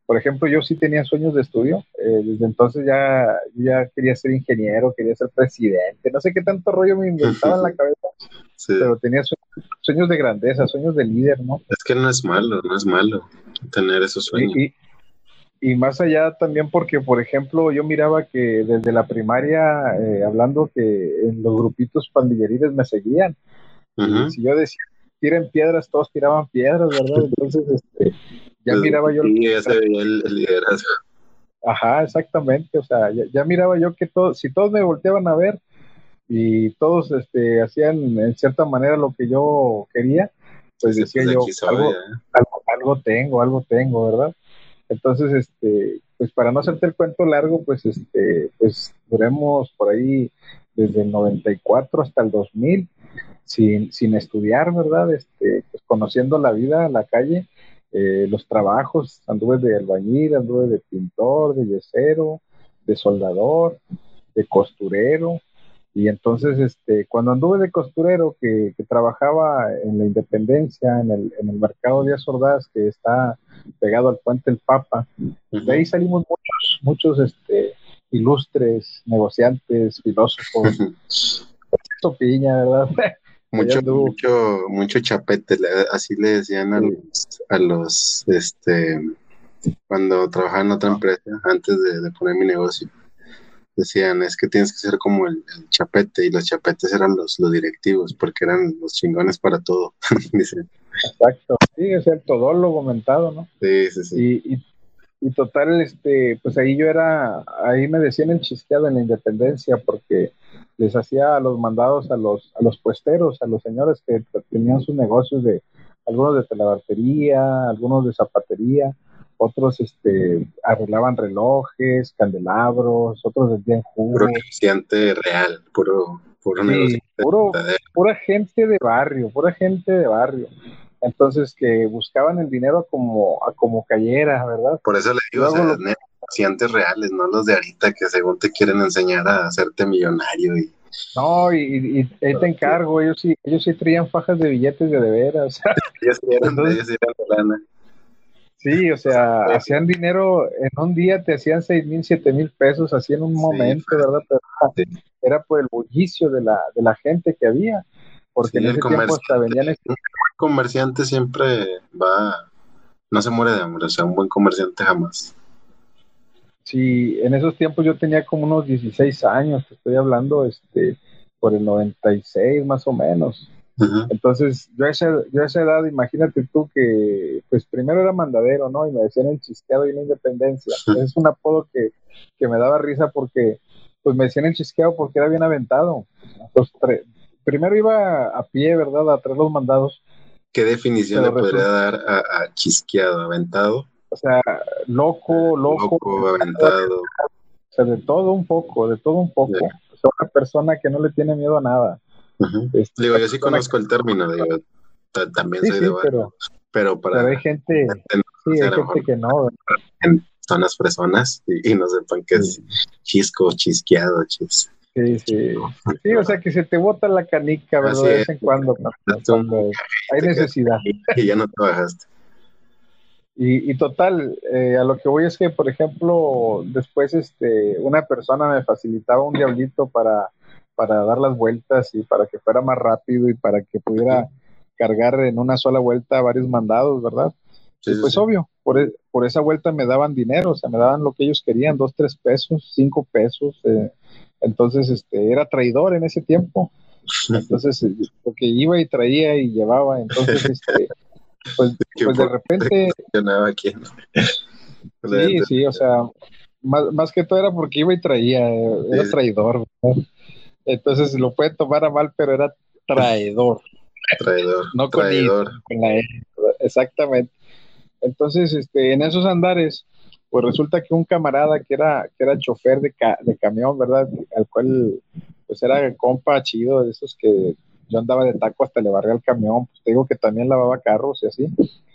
Por ejemplo, yo sí tenía sueños de estudio, eh, desde entonces ya, ya quería ser ingeniero, quería ser presidente, no sé qué tanto rollo me inventaba en la cabeza, pero tenía sueños, de grandeza, sueños de líder, ¿no? Es que no es malo, no es malo tener esos sueños y más allá también porque, por ejemplo, yo miraba que desde la primaria, eh, hablando que en los grupitos pandilleriles me seguían. Si yo decía, tiren piedras, todos tiraban piedras, ¿verdad? Entonces, este, ya pues, miraba yo... Sí, ya se veía el, liderazgo. Ajá, exactamente. O sea, ya, miraba yo que todos, si todos me volteaban a ver y todos este, hacían en cierta manera lo que yo quería, pues decía yo, algo, ¿eh? algo, algo tengo, algo tengo, ¿verdad? Entonces, este, pues para no hacerte el cuento largo, pues este, pues duremos por ahí desde el 94 hasta el 2000 sin, sin estudiar, ¿verdad? Este, pues conociendo la vida, la calle, eh, los trabajos, anduve de albañil, anduve de pintor, de yesero, de soldador, de costurero, y entonces, este, cuando anduve de costurero, que, trabajaba en la Independencia, en el, en el mercado de Azordaz, que está pegado al puente El Papa, de ahí salimos muchos, muchos este, ilustres negociantes, filósofos, Piña, ¿verdad? Mucho, mucho, mucho chapete, así le decían a los, a los, este, cuando trabajaba en otra empresa, antes de poner mi negocio decían, es que tienes que ser como el, chapete, y los chapetes eran los, los directivos, porque eran los chingones para todo, Exacto, sí, es el todólogo mentado, ¿no? Sí, sí, sí. Y, y, total, este, pues ahí yo era, ahí me decían el chisqueado en la independencia, porque les hacía los mandados a los, a los puesteros, a los señores que tenían sus negocios de, algunos de telebartería, algunos de zapatería, otros este, arreglaban relojes, candelabros, otros vendían jugo. Puro comerciante real, puro, puro, puro pura gente de barrio, pura gente de barrio. Entonces que buscaban el dinero como, a como cayera, ¿verdad? Por eso le digo, comerciantes reales, no los de ahorita que según te quieren enseñar a hacerte millonario y no, y, y, ahí te encargo, ellos sí, ellos sí traían fajas de billetes de de veras. ellos sí eran, ellos sí eran de lana. Sí, o sea, hacían dinero, en un día te hacían seis mil, siete mil pesos, así en un momento, ¿verdad? Pero era por el bullicio de la, de la gente que había, porque en ese tiempo hasta venían... Un buen comerciante siempre va, no se muere de hambre, o sea, un buen comerciante jamás. Sí, en esos tiempos yo tenía como unos 16 años, te estoy hablando, este, por el 96 más o menos. Entonces, yo a, esa, yo a esa edad, imagínate tú que, pues primero era mandadero, ¿no? Y me decían el chisqueado y la independencia. Es un apodo que, que, me daba risa porque, pues me decían el chisqueado porque era bien aventado. Entonces, primero iba a pie, ¿verdad? A traer los mandados. ¿Qué definición le podría dar a, chisqueado, aventado? O sea, loco, loco. Loco, aventado. O sea, de todo un poco, de todo un poco. O sea, una persona que no le tiene miedo a nada. Este, digo, yo sí conozco el término, digo, también soy de pero, pero para pero hay gente, sí, hay gente que no. En zonas personas y, no sepan que es chisco, chisqueado, chis. Sí, sí. Sí, o sea que se te bota la canica, ¿verdad? de vez en cuando, hay necesidad. Y ya no trabajaste. Y, y total, eh, a lo que voy es que, por ejemplo, después este, una persona me facilitaba un diablito para para dar las vueltas y para que fuera más rápido y para que pudiera cargar en una sola vuelta varios mandados, ¿verdad? pues obvio, por, e, por, esa vuelta me daban dinero, o sea, me daban lo que ellos querían, dos, tres pesos, cinco pesos. Eh, entonces, este, era traidor en ese tiempo. Entonces, eh, porque iba y traía y llevaba, entonces, este, pues, pues de repente... Sí, sí, o sea, más, más, que todo era porque iba y traía, era traidor. ¿verdad? Entonces lo puede tomar a mal, pero era traidor. Traidor. No con, traidor. con la e, Exactamente. Entonces, este, en esos andares, pues resulta que un camarada que era, que era chofer de, de camión, ¿verdad? Al cual, pues era compa chido, de esos que yo andaba de taco hasta le barré al camión, pues te digo que también lavaba carros y así.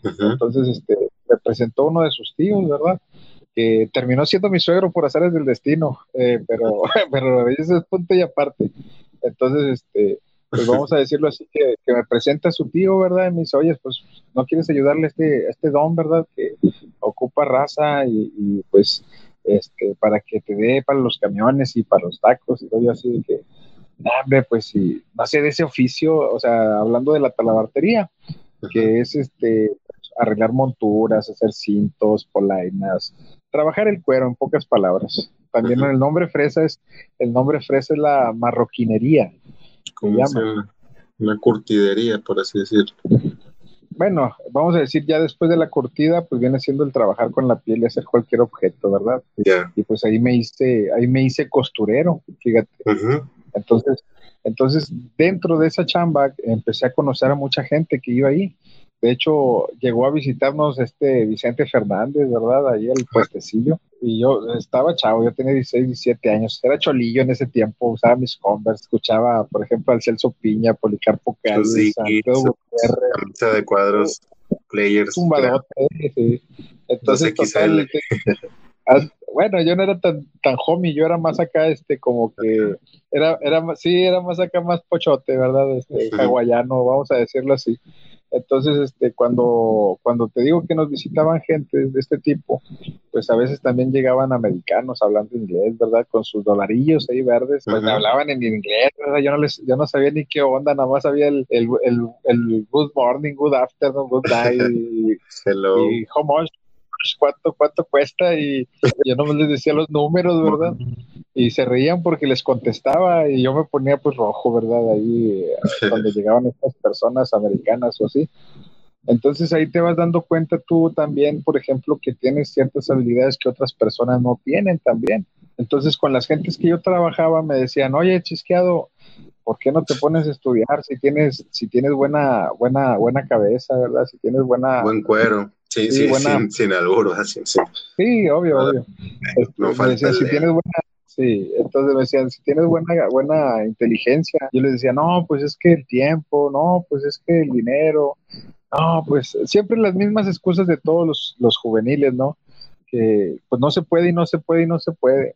Entonces, este, me presentó uno de sus tíos, ¿verdad? Que terminó siendo mi suegro por hacer del destino, eh, pero, pero ese es punto y aparte. Entonces, este, pues vamos a decirlo así, que, me presenta a su tío, ¿verdad? Y me dice, oye, pues no quieres ayudarle a este, este don, ¿verdad? Que ocupa raza y, pues este, para que te dé para los camiones y para los tacos y todo yo así de que, hombre, pues si no sé de ese oficio, o sea, hablando de la talabartería, que es este arreglar monturas, hacer cintos, polainas, trabajar el cuero, en pocas palabras. También el nombre fresa es, el nombre fresa es la marroquinería. Como llama. Una curtidería, por así decirlo. Bueno, vamos a decir, ya después de la curtida, pues viene siendo el trabajar con la piel y hacer cualquier objeto, ¿verdad? Y pues ahí me hice, ahí me hice costurero, fíjate. Entonces, entonces, dentro de esa chamba empecé a conocer a mucha gente que iba ahí. De hecho, llegó a visitarnos este Vicente Fernández, ¿verdad? Ahí el puestecillo. Y yo estaba chavo, yo tenía 16, 17 años. Era cholillo en ese tiempo, usaba mis Converse, escuchaba, por ejemplo, al Celso Piña, Policarpo Cádiz, sí, de cuadros, players. Un sí. Entonces, total, bueno, yo no era tan, tan homie, yo era más acá, este, como que, era, era, sí, era más acá, más pochote, ¿verdad? Este, hawaiano, vamos a decirlo así. Entonces, este, cuando, cuando te digo que nos visitaban gente de este tipo, pues a veces también llegaban americanos hablando inglés, ¿verdad? Con sus dolarillos ahí verdes, pues me hablaban en inglés, ¿verdad? Yo no, les, yo no sabía ni qué onda, nada más sabía el, el, el, good morning, good afternoon, good night, y, Hello. y how much, cuánto, cuánto cuesta, y yo no les decía los números, ¿verdad? y se reían porque les contestaba y yo me ponía pues rojo, ¿verdad? Ahí cuando llegaban estas personas americanas o así. Entonces ahí te vas dando cuenta tú también, por ejemplo, que tienes ciertas habilidades que otras personas no tienen también. Entonces con las gentes que yo trabajaba me decían, oye, chisqueado, ¿por qué no te pones a estudiar si tienes, si tienes buena, buena, buena cabeza, ¿verdad? Si tienes buena... Buen cuero. Sí, sí, sin, sin albur, así, sí. Sí, obvio, obvio. No este, falta si tienes buena Sí, entonces me decían, si tienes buena, buena inteligencia, yo les decía, no, pues es que el tiempo, no, pues es que el dinero, no, pues siempre las mismas excusas de todos los, juveniles, ¿no? Que pues no se puede y no se puede y no se puede.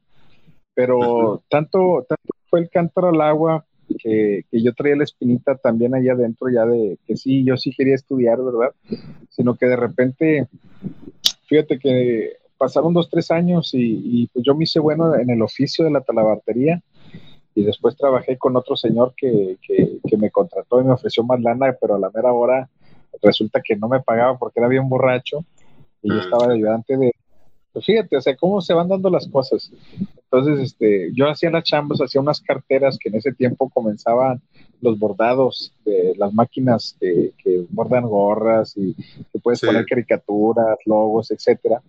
Pero tanto, tanto fue el cántaro al agua que, que, yo traía la espinita también allá adentro ya de que sí, yo sí quería estudiar, ¿verdad? Sino que de repente, fíjate que pasaron dos, tres años y, pues yo me hice bueno en el oficio de la talabartería y después trabajé con otro señor que, que, me contrató y me ofreció más lana, pero a la mera hora resulta que no me pagaba porque era bien borracho y yo estaba de ayudante de, Pues fíjate, o sea, cómo se van dando las cosas. Entonces, este, yo hacía las chambas, hacía unas carteras que en ese tiempo comenzaban los bordados de las máquinas que, bordan gorras y que puedes poner caricaturas, logos, etcétera.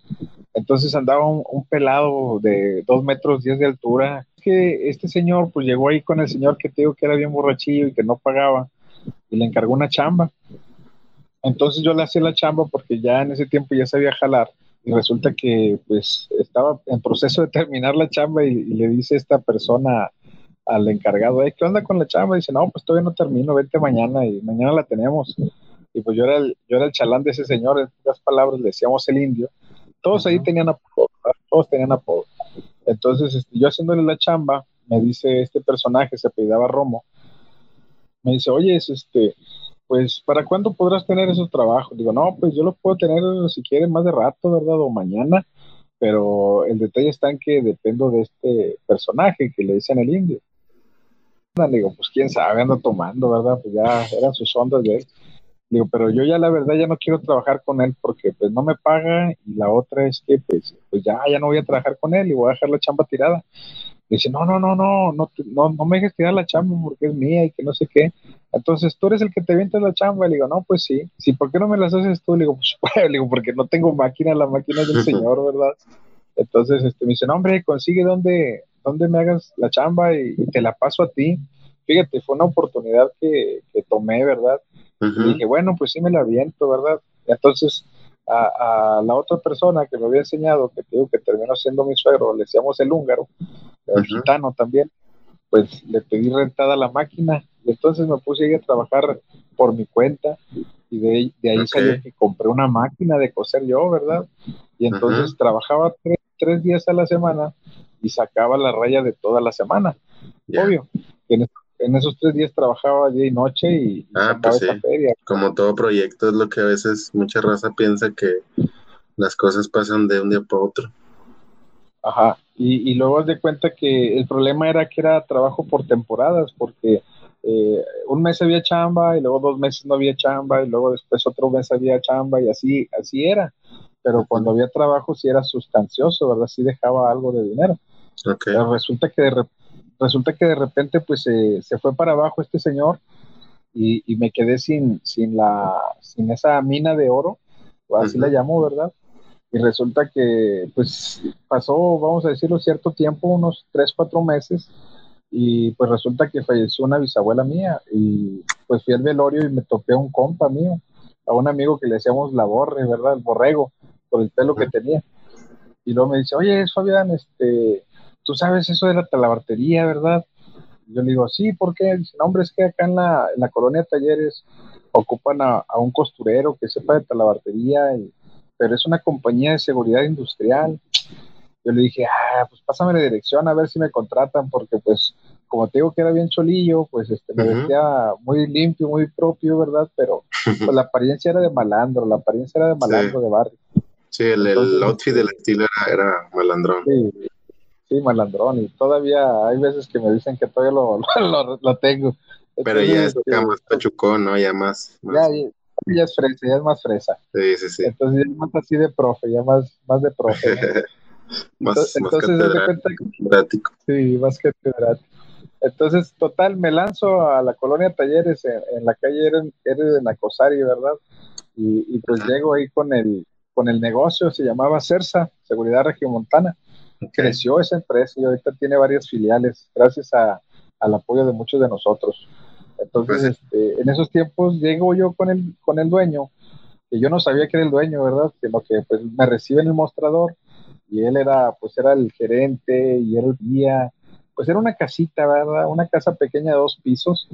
Entonces andaba un, pelado de dos metros diez de altura. Que este señor, pues llegó ahí con el señor que te digo que era bien borrachillo y que no pagaba y le encargó una chamba. Entonces yo le hacía la chamba porque ya en ese tiempo ya sabía jalar y resulta que pues estaba en proceso de terminar la chamba y, le dice esta persona al encargado, ¿qué onda con la chamba? Y dice, no, pues todavía no termino, vente mañana y mañana la tenemos. Y pues yo era el, yo era el chalán de ese señor, en otras palabras le decíamos el indio. Todos ahí tenían apodo, todos tenían apodo. Entonces este, yo haciéndole la chamba, me dice este personaje, se apellidaba Romo, me dice, oye, es este, pues, ¿para cuándo podrás tener esos trabajos? Digo, no, pues yo los puedo tener si quieren más de rato, ¿verdad? O mañana, pero el detalle está en que dependo de este personaje que le dicen el indio. Digo, pues quién sabe, anda tomando, ¿verdad? Pues ya eran sus ondas de él. Digo, pero yo ya la verdad ya no quiero trabajar con él porque pues no me paga y la otra es que pues, pues ya, ya no voy a trabajar con él y voy a dejar la chamba tirada. Dice, no, no, no, no, no, no, no me dejes tirar la chamba porque es mía y que no sé qué. Entonces, tú eres el que te vientes la chamba. Le digo, no, pues sí. Sí, ¿por qué no me las haces tú? Le digo, pues, le digo, porque no tengo máquina, la máquina es del señor, ¿verdad? Entonces, este, me dice, no, hombre, consigue donde, donde me hagas la chamba y, te la paso a ti. Fíjate, fue una oportunidad que, que tomé, ¿verdad? Y dije, bueno, pues sí me la aviento, ¿verdad? Entonces, a, la otra persona que me había enseñado, que digo que terminó siendo mi suegro, le decíamos el húngaro, el gitano también, pues le pedí rentada la máquina y entonces me puse a trabajar por mi cuenta y de, de ahí salió que compré una máquina de coser yo, ¿verdad? Y entonces trabajaba tres, días a la semana y sacaba la raya de toda la semana, obvio. En, en, esos tres días trabajaba día y noche y, ah, pues feria. Como todo proyecto es lo que a veces mucha raza piensa que las cosas pasan de un día para otro. Ajá, y, y luego de cuenta que el problema era que era trabajo por temporadas, porque eh, un mes había chamba y luego dos meses no había chamba y luego después otro mes había chamba y así, así era. Pero cuando había trabajo sí era sustancioso, ¿verdad? Sí dejaba algo de dinero. resulta que de, resulta que de repente pues se fue para abajo este señor y, y, me quedé sin, sin, la, sin esa mina de oro, así la llamo, ¿verdad? Y resulta que pues pasó, vamos a decirlo, cierto tiempo, unos tres, cuatro meses, y pues resulta que falleció una bisabuela mía y pues fui al velorio y me topé a un compa mío, a un amigo que le decíamos la borre, ¿verdad? El borrego, por el pelo que tenía. Y luego me dice, oye, Fabián, este, tú sabes eso de la talabartería, ¿verdad? yo le digo, sí, ¿por qué? Dice, no, hombre, es que acá en la, en la colonia Talleres ocupan a, a, un costurero que sepa de talabartería, y, pero es una compañía de seguridad industrial yo le dije, ah, pues pásame la dirección a ver si me contratan, porque pues como te digo que era bien cholillo, pues este, me vestía muy limpio, muy propio, ¿verdad? Pero pues la apariencia era de malandro, la apariencia era de malandro de barrio. Sí, el, el outfit del estilo era, era malandrón. Sí, sí, malandrón, y todavía hay veces que me dicen que todavía lo, lo, lo tengo. Pero ya es este, más pachucón, ¿no? Ya más. Ya, ya, es fresa, ya es más fresa. Sí, sí, sí. Entonces ya es más así de profe, ya más, más de profe. más, entonces, catedrático. Sí, más catedrático. Entonces, total, me lanzo a la colonia Talleres en, la calle Eres de Nacosari, ¿verdad? Y, pues llego ahí con el, con el negocio, se llamaba CERSA, Seguridad Regiomontana. Creció esa empresa y ahorita tiene varias filiales, gracias a, al apoyo de muchos de nosotros. Entonces, pues este, en esos tiempos llego yo con el, con el dueño, que yo no sabía que era el dueño, ¿verdad? Sino que pues me recibe en el mostrador y él era, pues era el gerente y era el guía, pues era una casita, ¿verdad? Una casa pequeña de dos pisos,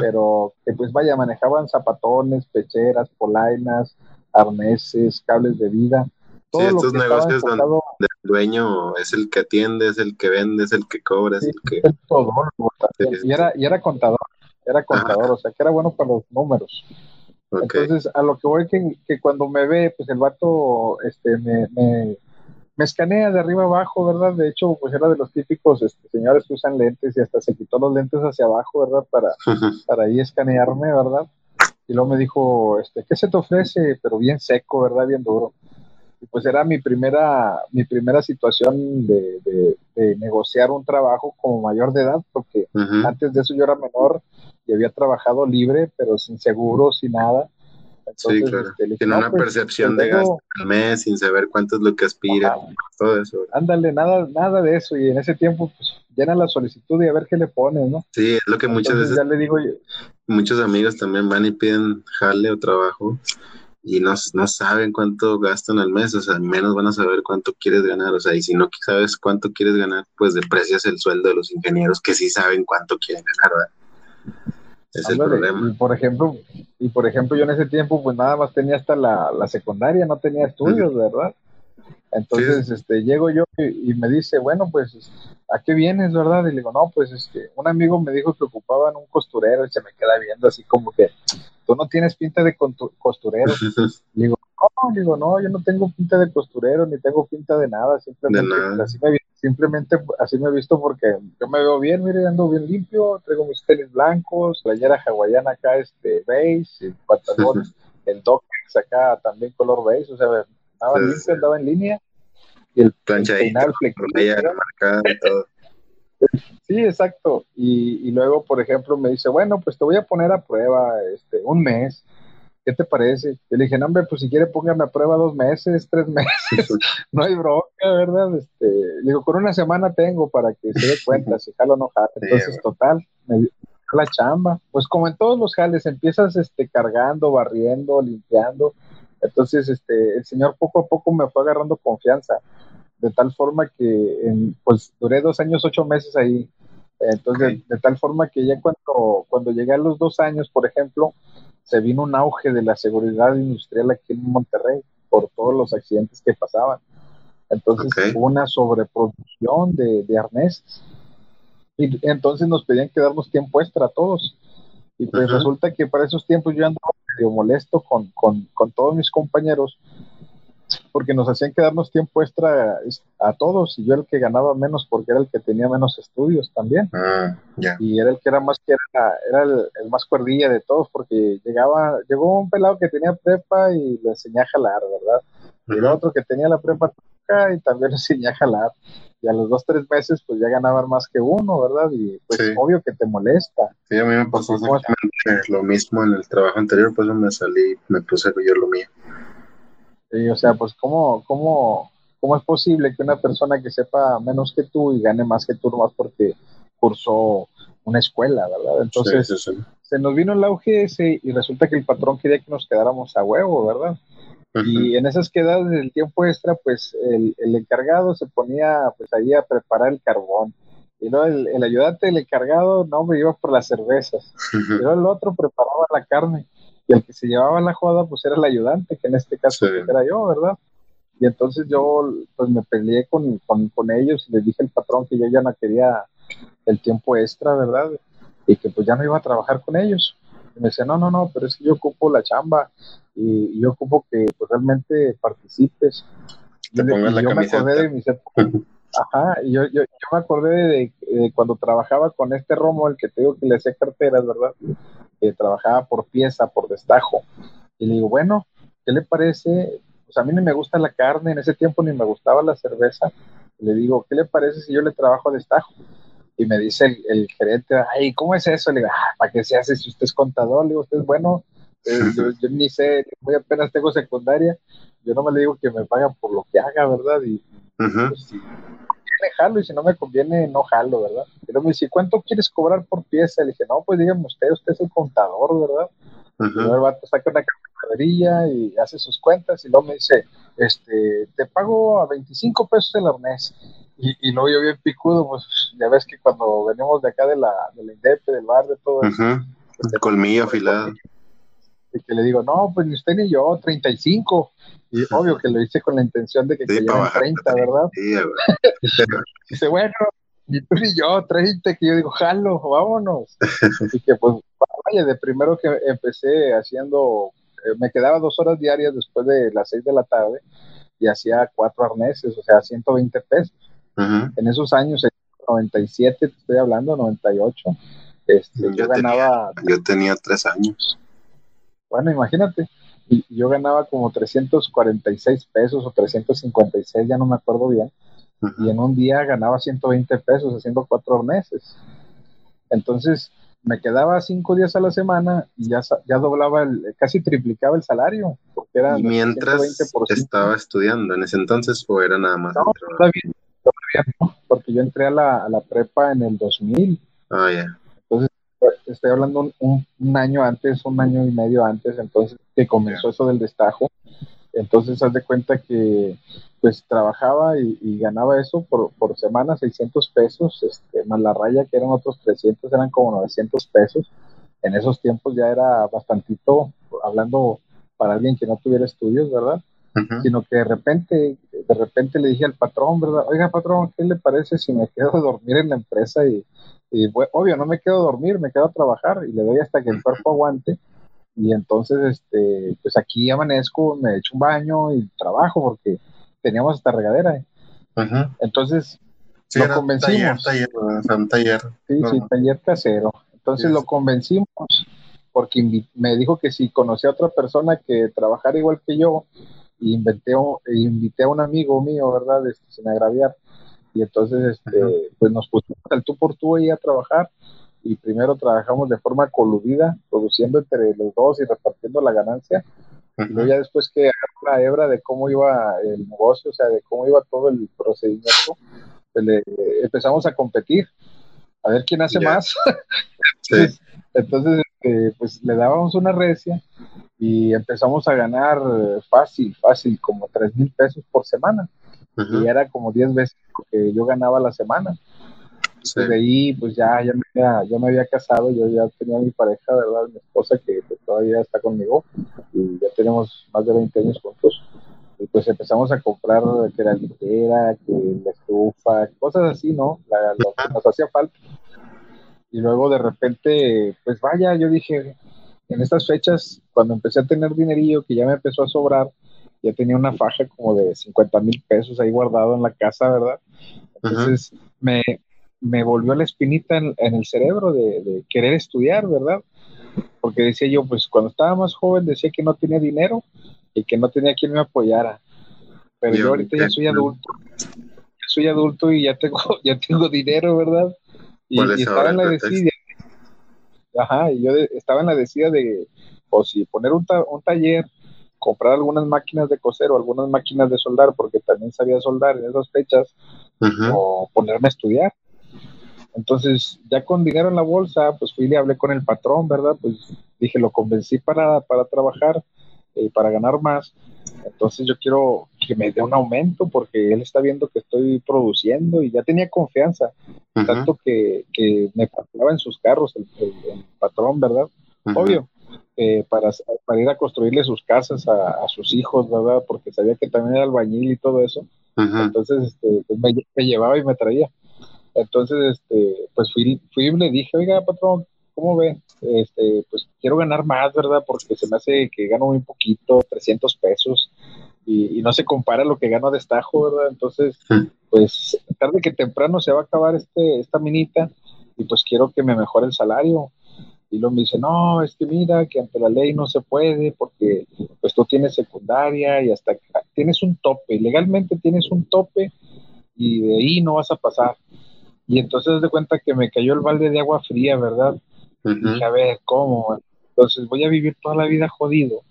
pero que pues vaya, manejaban zapatones, pecheras, polainas, arneses, cables de vida. Todo sí, estos negocios donde dueño es el que atiende, es el que vende, es el que cobra, es el que... todo, y, era, y era contador, era contador, o sea, que era bueno para los números. Entonces, a lo que voy que, que cuando me ve, pues el vato este, me, me me escanea de arriba abajo, ¿verdad? De hecho, pues era de los típicos este, señores que usan lentes y hasta se quitó los lentes hacia abajo, ¿verdad? Para, para ahí escanearme, ¿verdad? Y luego me dijo, este, ¿qué se te ofrece? Pero bien seco, ¿verdad? Bien duro. Pues era mi primera, mi primera situación de, negociar un trabajo como mayor de edad, porque antes de eso yo era menor y había trabajado libre, pero sin seguro, sin nada. sí, claro. Este, Tiene una pues, percepción de gasto al mes sin saber cuánto es lo que aspira, todo eso. Ándale, nada, nada de eso. Y en ese tiempo, pues llena la solicitud y a ver qué le pones, ¿no? Sí, es lo que muchas veces. Ya le digo Muchos amigos también van y piden jale o trabajo y no, no saben cuánto gastan al mes, o sea, menos van a saber cuánto quieres ganar, o sea, y si no sabes cuánto quieres ganar, pues deprecias el sueldo de los ingenieros que sí saben cuánto quieren ganar, ¿verdad? Es el problema. Y por ejemplo, y por ejemplo, yo en ese tiempo, pues nada más tenía hasta la, la secundaria, no tenía estudios, ¿verdad? Entonces, este, llego yo y, me dice, bueno, pues, ¿a qué vienes, verdad? Y le digo, no, pues, este, un amigo me dijo que ocupaban un costurero y se me queda viendo así como que, tú no tienes pinta de costurero. le digo, no, digo, no, yo no tengo pinta de costurero, ni tengo pinta de nada, simplemente, Así, me, simplemente así me he visto porque yo me veo bien, mire, ando bien limpio, traigo mis tenis blancos, playera hawaiana acá, este, beige, y pantalón, el dockers acá también color beige, o sea, andaba limpio, andaba en línea, y el, peinado todo. Sí, exacto. Y, luego, por ejemplo, me dice, bueno, pues te voy a poner a prueba este, un mes. ¿Qué te parece? Yo le dije, no, hombre, pues si quiere póngame a prueba dos meses, tres meses. no hay bronca, ¿verdad? Este, digo, con una semana tengo para que se dé cuenta si jalo o no jalo. Entonces, total, me dio la chamba. Pues como en todos los jales, empiezas este, cargando, barriendo, limpiando. Entonces, este, el señor poco a poco me fue agarrando confianza de tal forma que en, pues duré dos años, ocho meses ahí. Entonces, de, tal forma que ya cuando, cuando llegué a los dos años, por ejemplo, se vino un auge de la seguridad industrial aquí en Monterrey por todos los accidentes que pasaban. Entonces hubo una sobreproducción de, de arneses. Y entonces nos pedían que darnos tiempo extra a todos. Y pues resulta que para esos tiempos yo andaba medio molesto con, con, con todos mis compañeros porque nos hacían quedarnos tiempo extra a todos y yo era el que ganaba menos porque era el que tenía menos estudios también. Ah, y era el que era más que era, era el, más cuerdilla de todos porque llegaba, llegó un pelado que tenía prepa y le enseñé a jalar, ¿verdad? Y el otro que tenía la prepa y también le enseñé a jalar. Y a los dos, tres meses, pues ya ganaban más que uno, ¿verdad? Y pues obvio que te molesta. Sí, a mí me pasó exactamente lo mismo en el trabajo anterior, pues me salí, me puse yo lo mío o sea, pues ¿cómo, cómo, cómo es posible que una persona que sepa menos que tú y gane más que tú nomás porque cursó una escuela, ¿verdad? Entonces, se nos vino el auge ese y resulta que el patrón quería que nos quedáramos a huevo, ¿verdad? Y en esas quedadas del tiempo extra, pues el, el, encargado se ponía pues ahí a preparar el carbón. Y luego el, el ayudante del encargado, no, me iba por las cervezas. Y luego el otro preparaba la carne y el que se llevaba la joda pues era el ayudante, que en este caso era yo, ¿verdad? Y entonces yo pues me peleé con, con, ellos y les dije al patrón que yo ya no quería el tiempo extra, ¿verdad? Y que pues ya no iba a trabajar con ellos. Y me decía, no, no, no, pero es que yo ocupo la chamba y, yo ocupo que pues, realmente participes. y, yo me acordé de mis Ajá, y yo, yo, yo me acordé de, de, cuando trabajaba con este Romo, el que te digo que le hacía carteras, ¿verdad? trabajaba por pieza, por destajo. Y le digo, bueno, ¿qué le parece? Pues a mí ni me gusta la carne, en ese tiempo ni me gustaba la cerveza. le digo, ¿qué le parece si yo le trabajo a destajo? Y me dice el, gerente, ay, ¿cómo es eso? Le digo, ah, ¿para qué se hace si usted es contador? Le digo, usted es bueno, eh, yo, ni sé, muy apenas tengo secundaria, yo no me le digo que me pagan por lo que haga, ¿verdad? Y, pues, jalo y si no me conviene, no jalo, ¿verdad? Pero me dice, ¿cuánto quieres cobrar por pieza? Le dije, no, pues dígame usted, usted es el contador, ¿verdad? Y luego el vato saca una calculadora y hace sus cuentas y luego me dice, este, te pago a 25 pesos el arnés. Y, y luego yo bien picudo, pues ya ves que cuando venimos de acá de la, de la INDEP, del bar, de todo eso. Pues, colmillo afilado. Y que le digo, no, pues ni usted ni yo, 35. Y obvio que lo hice con la intención de que sí, 30, ¿verdad? Sí, Dice, bueno, ni tú ni yo, 30, que yo digo, jalo, vámonos. y que pues, vaya, de primero que empecé haciendo, eh, me quedaba dos horas diarias después de las 6 de la tarde y hacía cuatro arneses, o sea, 120 pesos. En esos años, en 97, te estoy hablando, 98, este, yo, ganaba... yo tenía tres años. Bueno, imagínate y yo ganaba como 346 pesos o 356, ya no me acuerdo bien, y en un día ganaba 120 pesos haciendo cuatro meses. Entonces me quedaba cinco días a la semana y ya, ya doblaba, el, casi triplicaba el salario. Porque era y mientras estaba estudiando en ese entonces o era nada más. No, todavía, no, porque yo entré a la, a la prepa en el 2000. Ah, ya. Entonces estoy hablando un, un, año antes, un año y medio antes, entonces que comenzó eso del destajo. Entonces, haz de cuenta que pues trabajaba y, ganaba eso por, por, semana, 600 pesos, este, más la raya que eran otros 300, eran como 900 pesos. En esos tiempos ya era bastantito, hablando para alguien que no tuviera estudios, ¿verdad? Sino que de repente, de repente le dije al patrón, ¿verdad? Oiga, patrón, ¿qué le parece si me quedo a dormir en la empresa? Y, y obvio, no me quedo a dormir, me quedo a trabajar y le doy hasta que el cuerpo aguante y entonces, este, pues aquí amanezco, me echo un baño y trabajo porque teníamos esta regadera. ¿eh? Entonces, lo convencimos. Taller, taller, Sí, sí, taller casero. Entonces lo convencimos porque me dijo que si conocía a otra persona que trabajara igual que yo, y inventé, invité a un amigo mío, ¿verdad? Este, sin agraviar. Y entonces, este, pues nos pusimos al tú por tú ahí a trabajar y primero trabajamos de forma coludida, produciendo entre los dos y repartiendo la ganancia. Y luego ya después que agarró la hebra de cómo iba el negocio, o sea, de cómo iba todo el procedimiento, pues empezamos a competir, a ver quién hace más. entonces, este, pues le dábamos una recia y empezamos a ganar fácil, fácil, como tres mil pesos por semana. Y era como 10 veces lo que yo ganaba la semana. Desde ahí, pues ya, ya, me había, ya me había casado, yo ya tenía mi pareja, ¿verdad? Mi esposa que pues, todavía está conmigo y ya tenemos más de 20 años juntos. Y pues empezamos a comprar que la litera, que la estufa, cosas así, ¿no? lo que nos hacía falta. Y luego de repente, pues vaya, yo dije, en estas fechas, cuando empecé a tener dinerillo, que ya me empezó a sobrar, ya tenía una faja como de 50 mil pesos ahí guardado en la casa, ¿verdad? Entonces me, me volvió la espinita en, el cerebro de, querer estudiar, ¿verdad? Porque decía yo, pues cuando estaba más joven decía que no tenía dinero y que no tenía quien me apoyara. Pero yo, ahorita ya soy adulto. Ya soy adulto y ya tengo, ya tengo dinero, ¿verdad? Y, estaba en la decida. Ajá, y yo estaba en la decida de, o si poner un, un taller, comprar algunas máquinas de coser o algunas máquinas de soldar, porque también sabía soldar en esas fechas, o ponerme a estudiar. Entonces, ya con dinero en la bolsa, pues fui y le hablé con el patrón, ¿verdad? Pues dije, lo convencí para, para trabajar, eh, para ganar más. Entonces yo quiero que me dé un aumento porque él está viendo que estoy produciendo y ya tenía confianza, tanto que, que, me pagaba en sus carros el, patrón, ¿verdad? Obvio, eh, para, para, ir a construirle sus casas a, sus hijos, ¿verdad? Porque sabía que también era albañil y todo eso. Entonces este, pues me, llevaba y me traía. Entonces, este, pues fui, fui y le dije, oiga, patrón, ¿cómo ve? Este, pues quiero ganar más, ¿verdad? Porque se me hace que gano muy poquito, 300 pesos, y, no se compara lo que gano de estajo, ¿verdad? Entonces, pues tarde que temprano se va a acabar este, esta minita, y pues quiero que me mejore el salario. Y luego me dice, no, es que mira, que ante la ley no se puede porque pues tú tienes secundaria y hasta tienes un tope, legalmente tienes un tope y de ahí no vas a pasar. Y entonces de cuenta que me cayó el balde de agua fría, ¿verdad? Y a ver, ¿cómo? Entonces voy a vivir toda la vida jodido.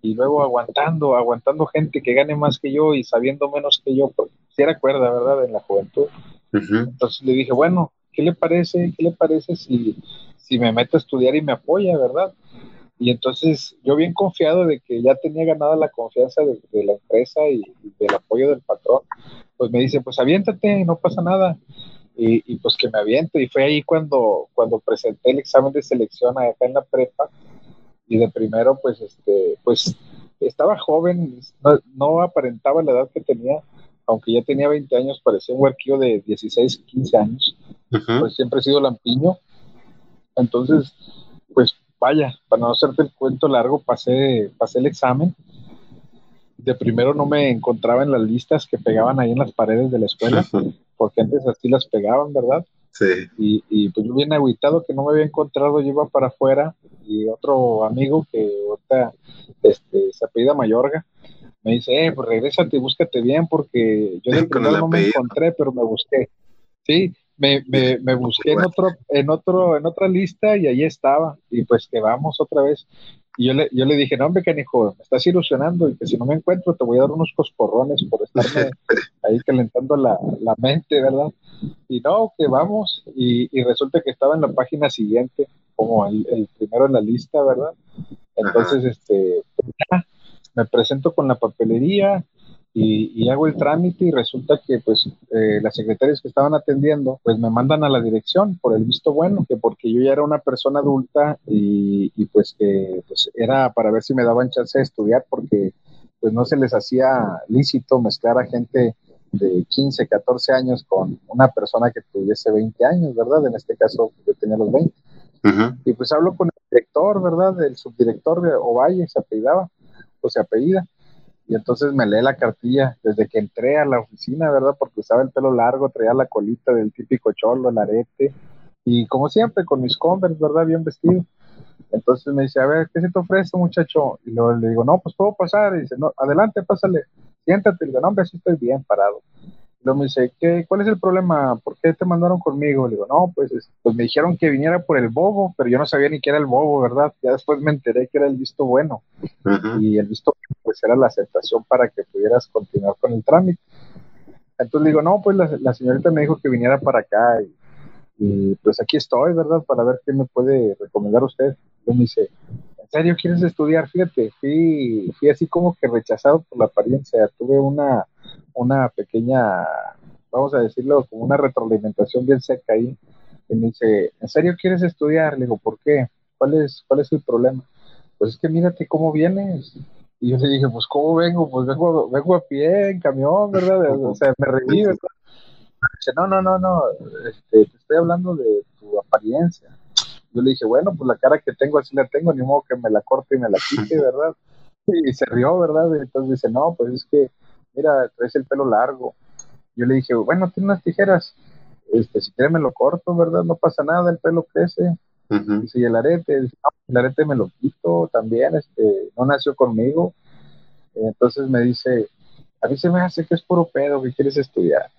Y luego aguantando, aguantando gente que gane más que yo y sabiendo menos que yo, porque si era cuerda, ¿verdad? En la juventud. Entonces le dije, bueno, ¿qué le parece? ¿Qué le parece si, si me meto a estudiar y me apoya, verdad? Y entonces yo bien confiado de que ya tenía ganada la confianza de, la empresa y, y, del apoyo del patrón, pues me dice, pues aviéntate, no pasa nada y, pues que me aviento. Y fue ahí cuando, cuando presenté el examen de selección acá en la prepa y de primero pues este pues estaba joven, no, aparentaba la edad que tenía, aunque ya tenía 20 años, parecía un huerquillo de 16, 15 años, pues siempre he sido lampiño. Entonces, pues vaya, para no hacerte el cuento largo, pasé, pasé el examen. De primero no me encontraba en las listas que pegaban ahí en las paredes de la escuela porque antes así las pegaban, ¿verdad? Sí. Y, y pues yo bien aguitado que no me había encontrado, yo iba para afuera y otro amigo que ahorita este, se apellida Mayorga, me dice, eh, pues regrésate y búscate bien porque yo del primero no me encontré, pero me busqué. Sí, me, me, me busqué en otro, en otro, en otra lista y ahí estaba. Y pues que vamos otra vez. Y yo le, yo le dije, no, hombre, canijo, me estás ilusionando y que si no me encuentro te voy a dar unos coscorrones por estarme ahí calentando la, la mente, ¿verdad? Y no, que vamos. Y, y, resulta que estaba en la página siguiente, como el, el primero en la lista, ¿verdad? Entonces, este, pues me presento con la papelería, y, hago el trámite y resulta que pues eh, las secretarias que estaban atendiendo pues me mandan a la dirección por el visto bueno, que porque yo ya era una persona adulta y, pues que pues era para ver si me daban chance de estudiar porque pues no se les hacía lícito mezclar a gente de 15, 14 años con una persona que tuviese 20 años, ¿verdad? En este caso yo tenía los 20. Y pues hablo con el director, ¿verdad? El subdirector de Ovalle, se apellidaba, o se apellida y entonces me lee la cartilla desde que entré a la oficina, ¿verdad? Porque usaba el pelo largo, traía la colita del típico cholo, el arete, y como siempre, con mis Converse, ¿verdad? Bien vestido. Entonces me dice, a ver, ¿qué se te ofrece, muchacho? Y luego le digo, no, pues puedo pasar. Y dice, no, adelante, pásale, siéntate. Y digo, no, hombre, así estoy bien parado me dice, ¿qué, ¿cuál es el problema? ¿Por qué te mandaron conmigo? Le digo, no, pues, pues me dijeron que viniera por el bobo, pero yo no sabía ni qué era el bobo, ¿verdad? Ya después me enteré que era el visto bueno. Y el visto pues era la aceptación para que pudieras continuar con el trámite. Entonces le digo, no, pues la, señorita me dijo que viniera para acá y, pues aquí estoy, ¿verdad? Para ver qué me puede recomendar usted. Y me dice, ¿en serio quieres estudiar? Fíjate, fui, fui así como que rechazado por la apariencia. Tuve una una pequeña, vamos a decirlo, como una retroalimentación bien seca ahí. Y me dice, ¿en serio quieres estudiar? Le digo, ¿por qué? ¿Cuál es, cuál es el problema? Pues es que mírate cómo vienes. Y yo le dije, pues ¿cómo vengo? Pues vengo, vengo a pie, en camión, ¿verdad? O sea, me reí, ¿verdad? Dice, no, no, no, no, este, te estoy hablando de tu apariencia. Yo le dije, bueno, pues la cara que tengo así la tengo, ni modo que me la corte y me la quite, ¿verdad? Y se rió, ¿verdad? Entonces dice, no, pues es que mira, traes el pelo largo. Yo le dije, bueno, tiene unas tijeras, este, si quieres me lo corto, ¿verdad? No pasa nada, el pelo crece. Y si el arete, el arete me lo quito también, este, no nació conmigo. Entonces me dice, a mí se me hace que es puro pedo que quieres estudiar.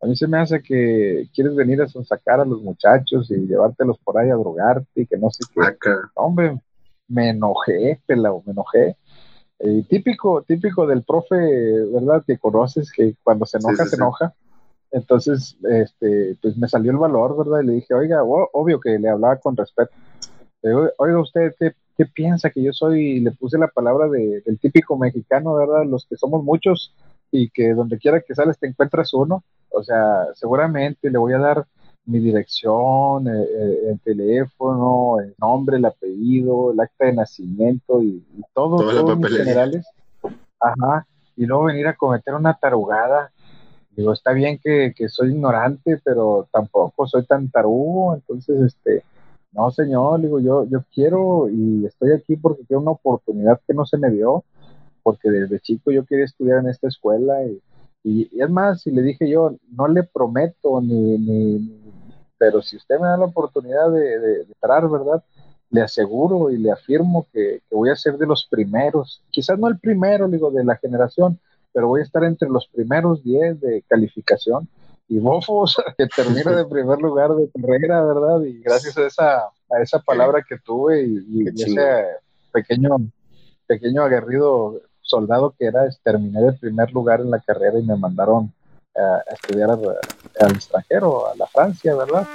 A mí se me hace que quieres venir a sacar a los muchachos y llevártelos por ahí a drogarte y que no sé qué. Hombre, me enojé, pelado, me enojé. Eh, típico, típico del profe, ¿verdad? Que conoces, que cuando se enoja, se enoja. Entonces, este, pues me salió el valor, ¿verdad? Y le dije, oiga, obvio que le hablaba con respeto. oiga, ¿usted qué, qué, piensa que yo soy? Y le puse la palabra de, del típico mexicano, ¿verdad? Los que somos muchos y que donde quiera que sales te encuentras uno. O sea, seguramente le voy a dar mi dirección, eh, eh, el, teléfono, el nombre, el apellido, el acta de nacimiento y, todo, todos mis generales. Ajá. Y luego venir a cometer una tarugada. Digo, está bien que, que, soy ignorante, pero tampoco soy tan tarugo. Entonces, este, no, señor, digo, yo, yo quiero y estoy aquí porque quiero una oportunidad que no se me dio, porque desde chico yo quería estudiar en esta escuela y, y, es más, si le dije yo, no le prometo ni, ni, pero si usted me da la oportunidad de, entrar, ¿verdad? Le aseguro y le afirmo que, voy a ser de los primeros, quizás no el primero, digo, de la generación, pero voy a estar entre los primeros 10 de calificación. Y bofos, que termine de primer lugar de carrera, ¿verdad? Y gracias a esa, a esa palabra que tuve y, ese pequeño, pequeño aguerrido soldado que era, terminé de primer lugar en la carrera y me mandaron a estudiar al extranjero, a la Francia, ¿verdad?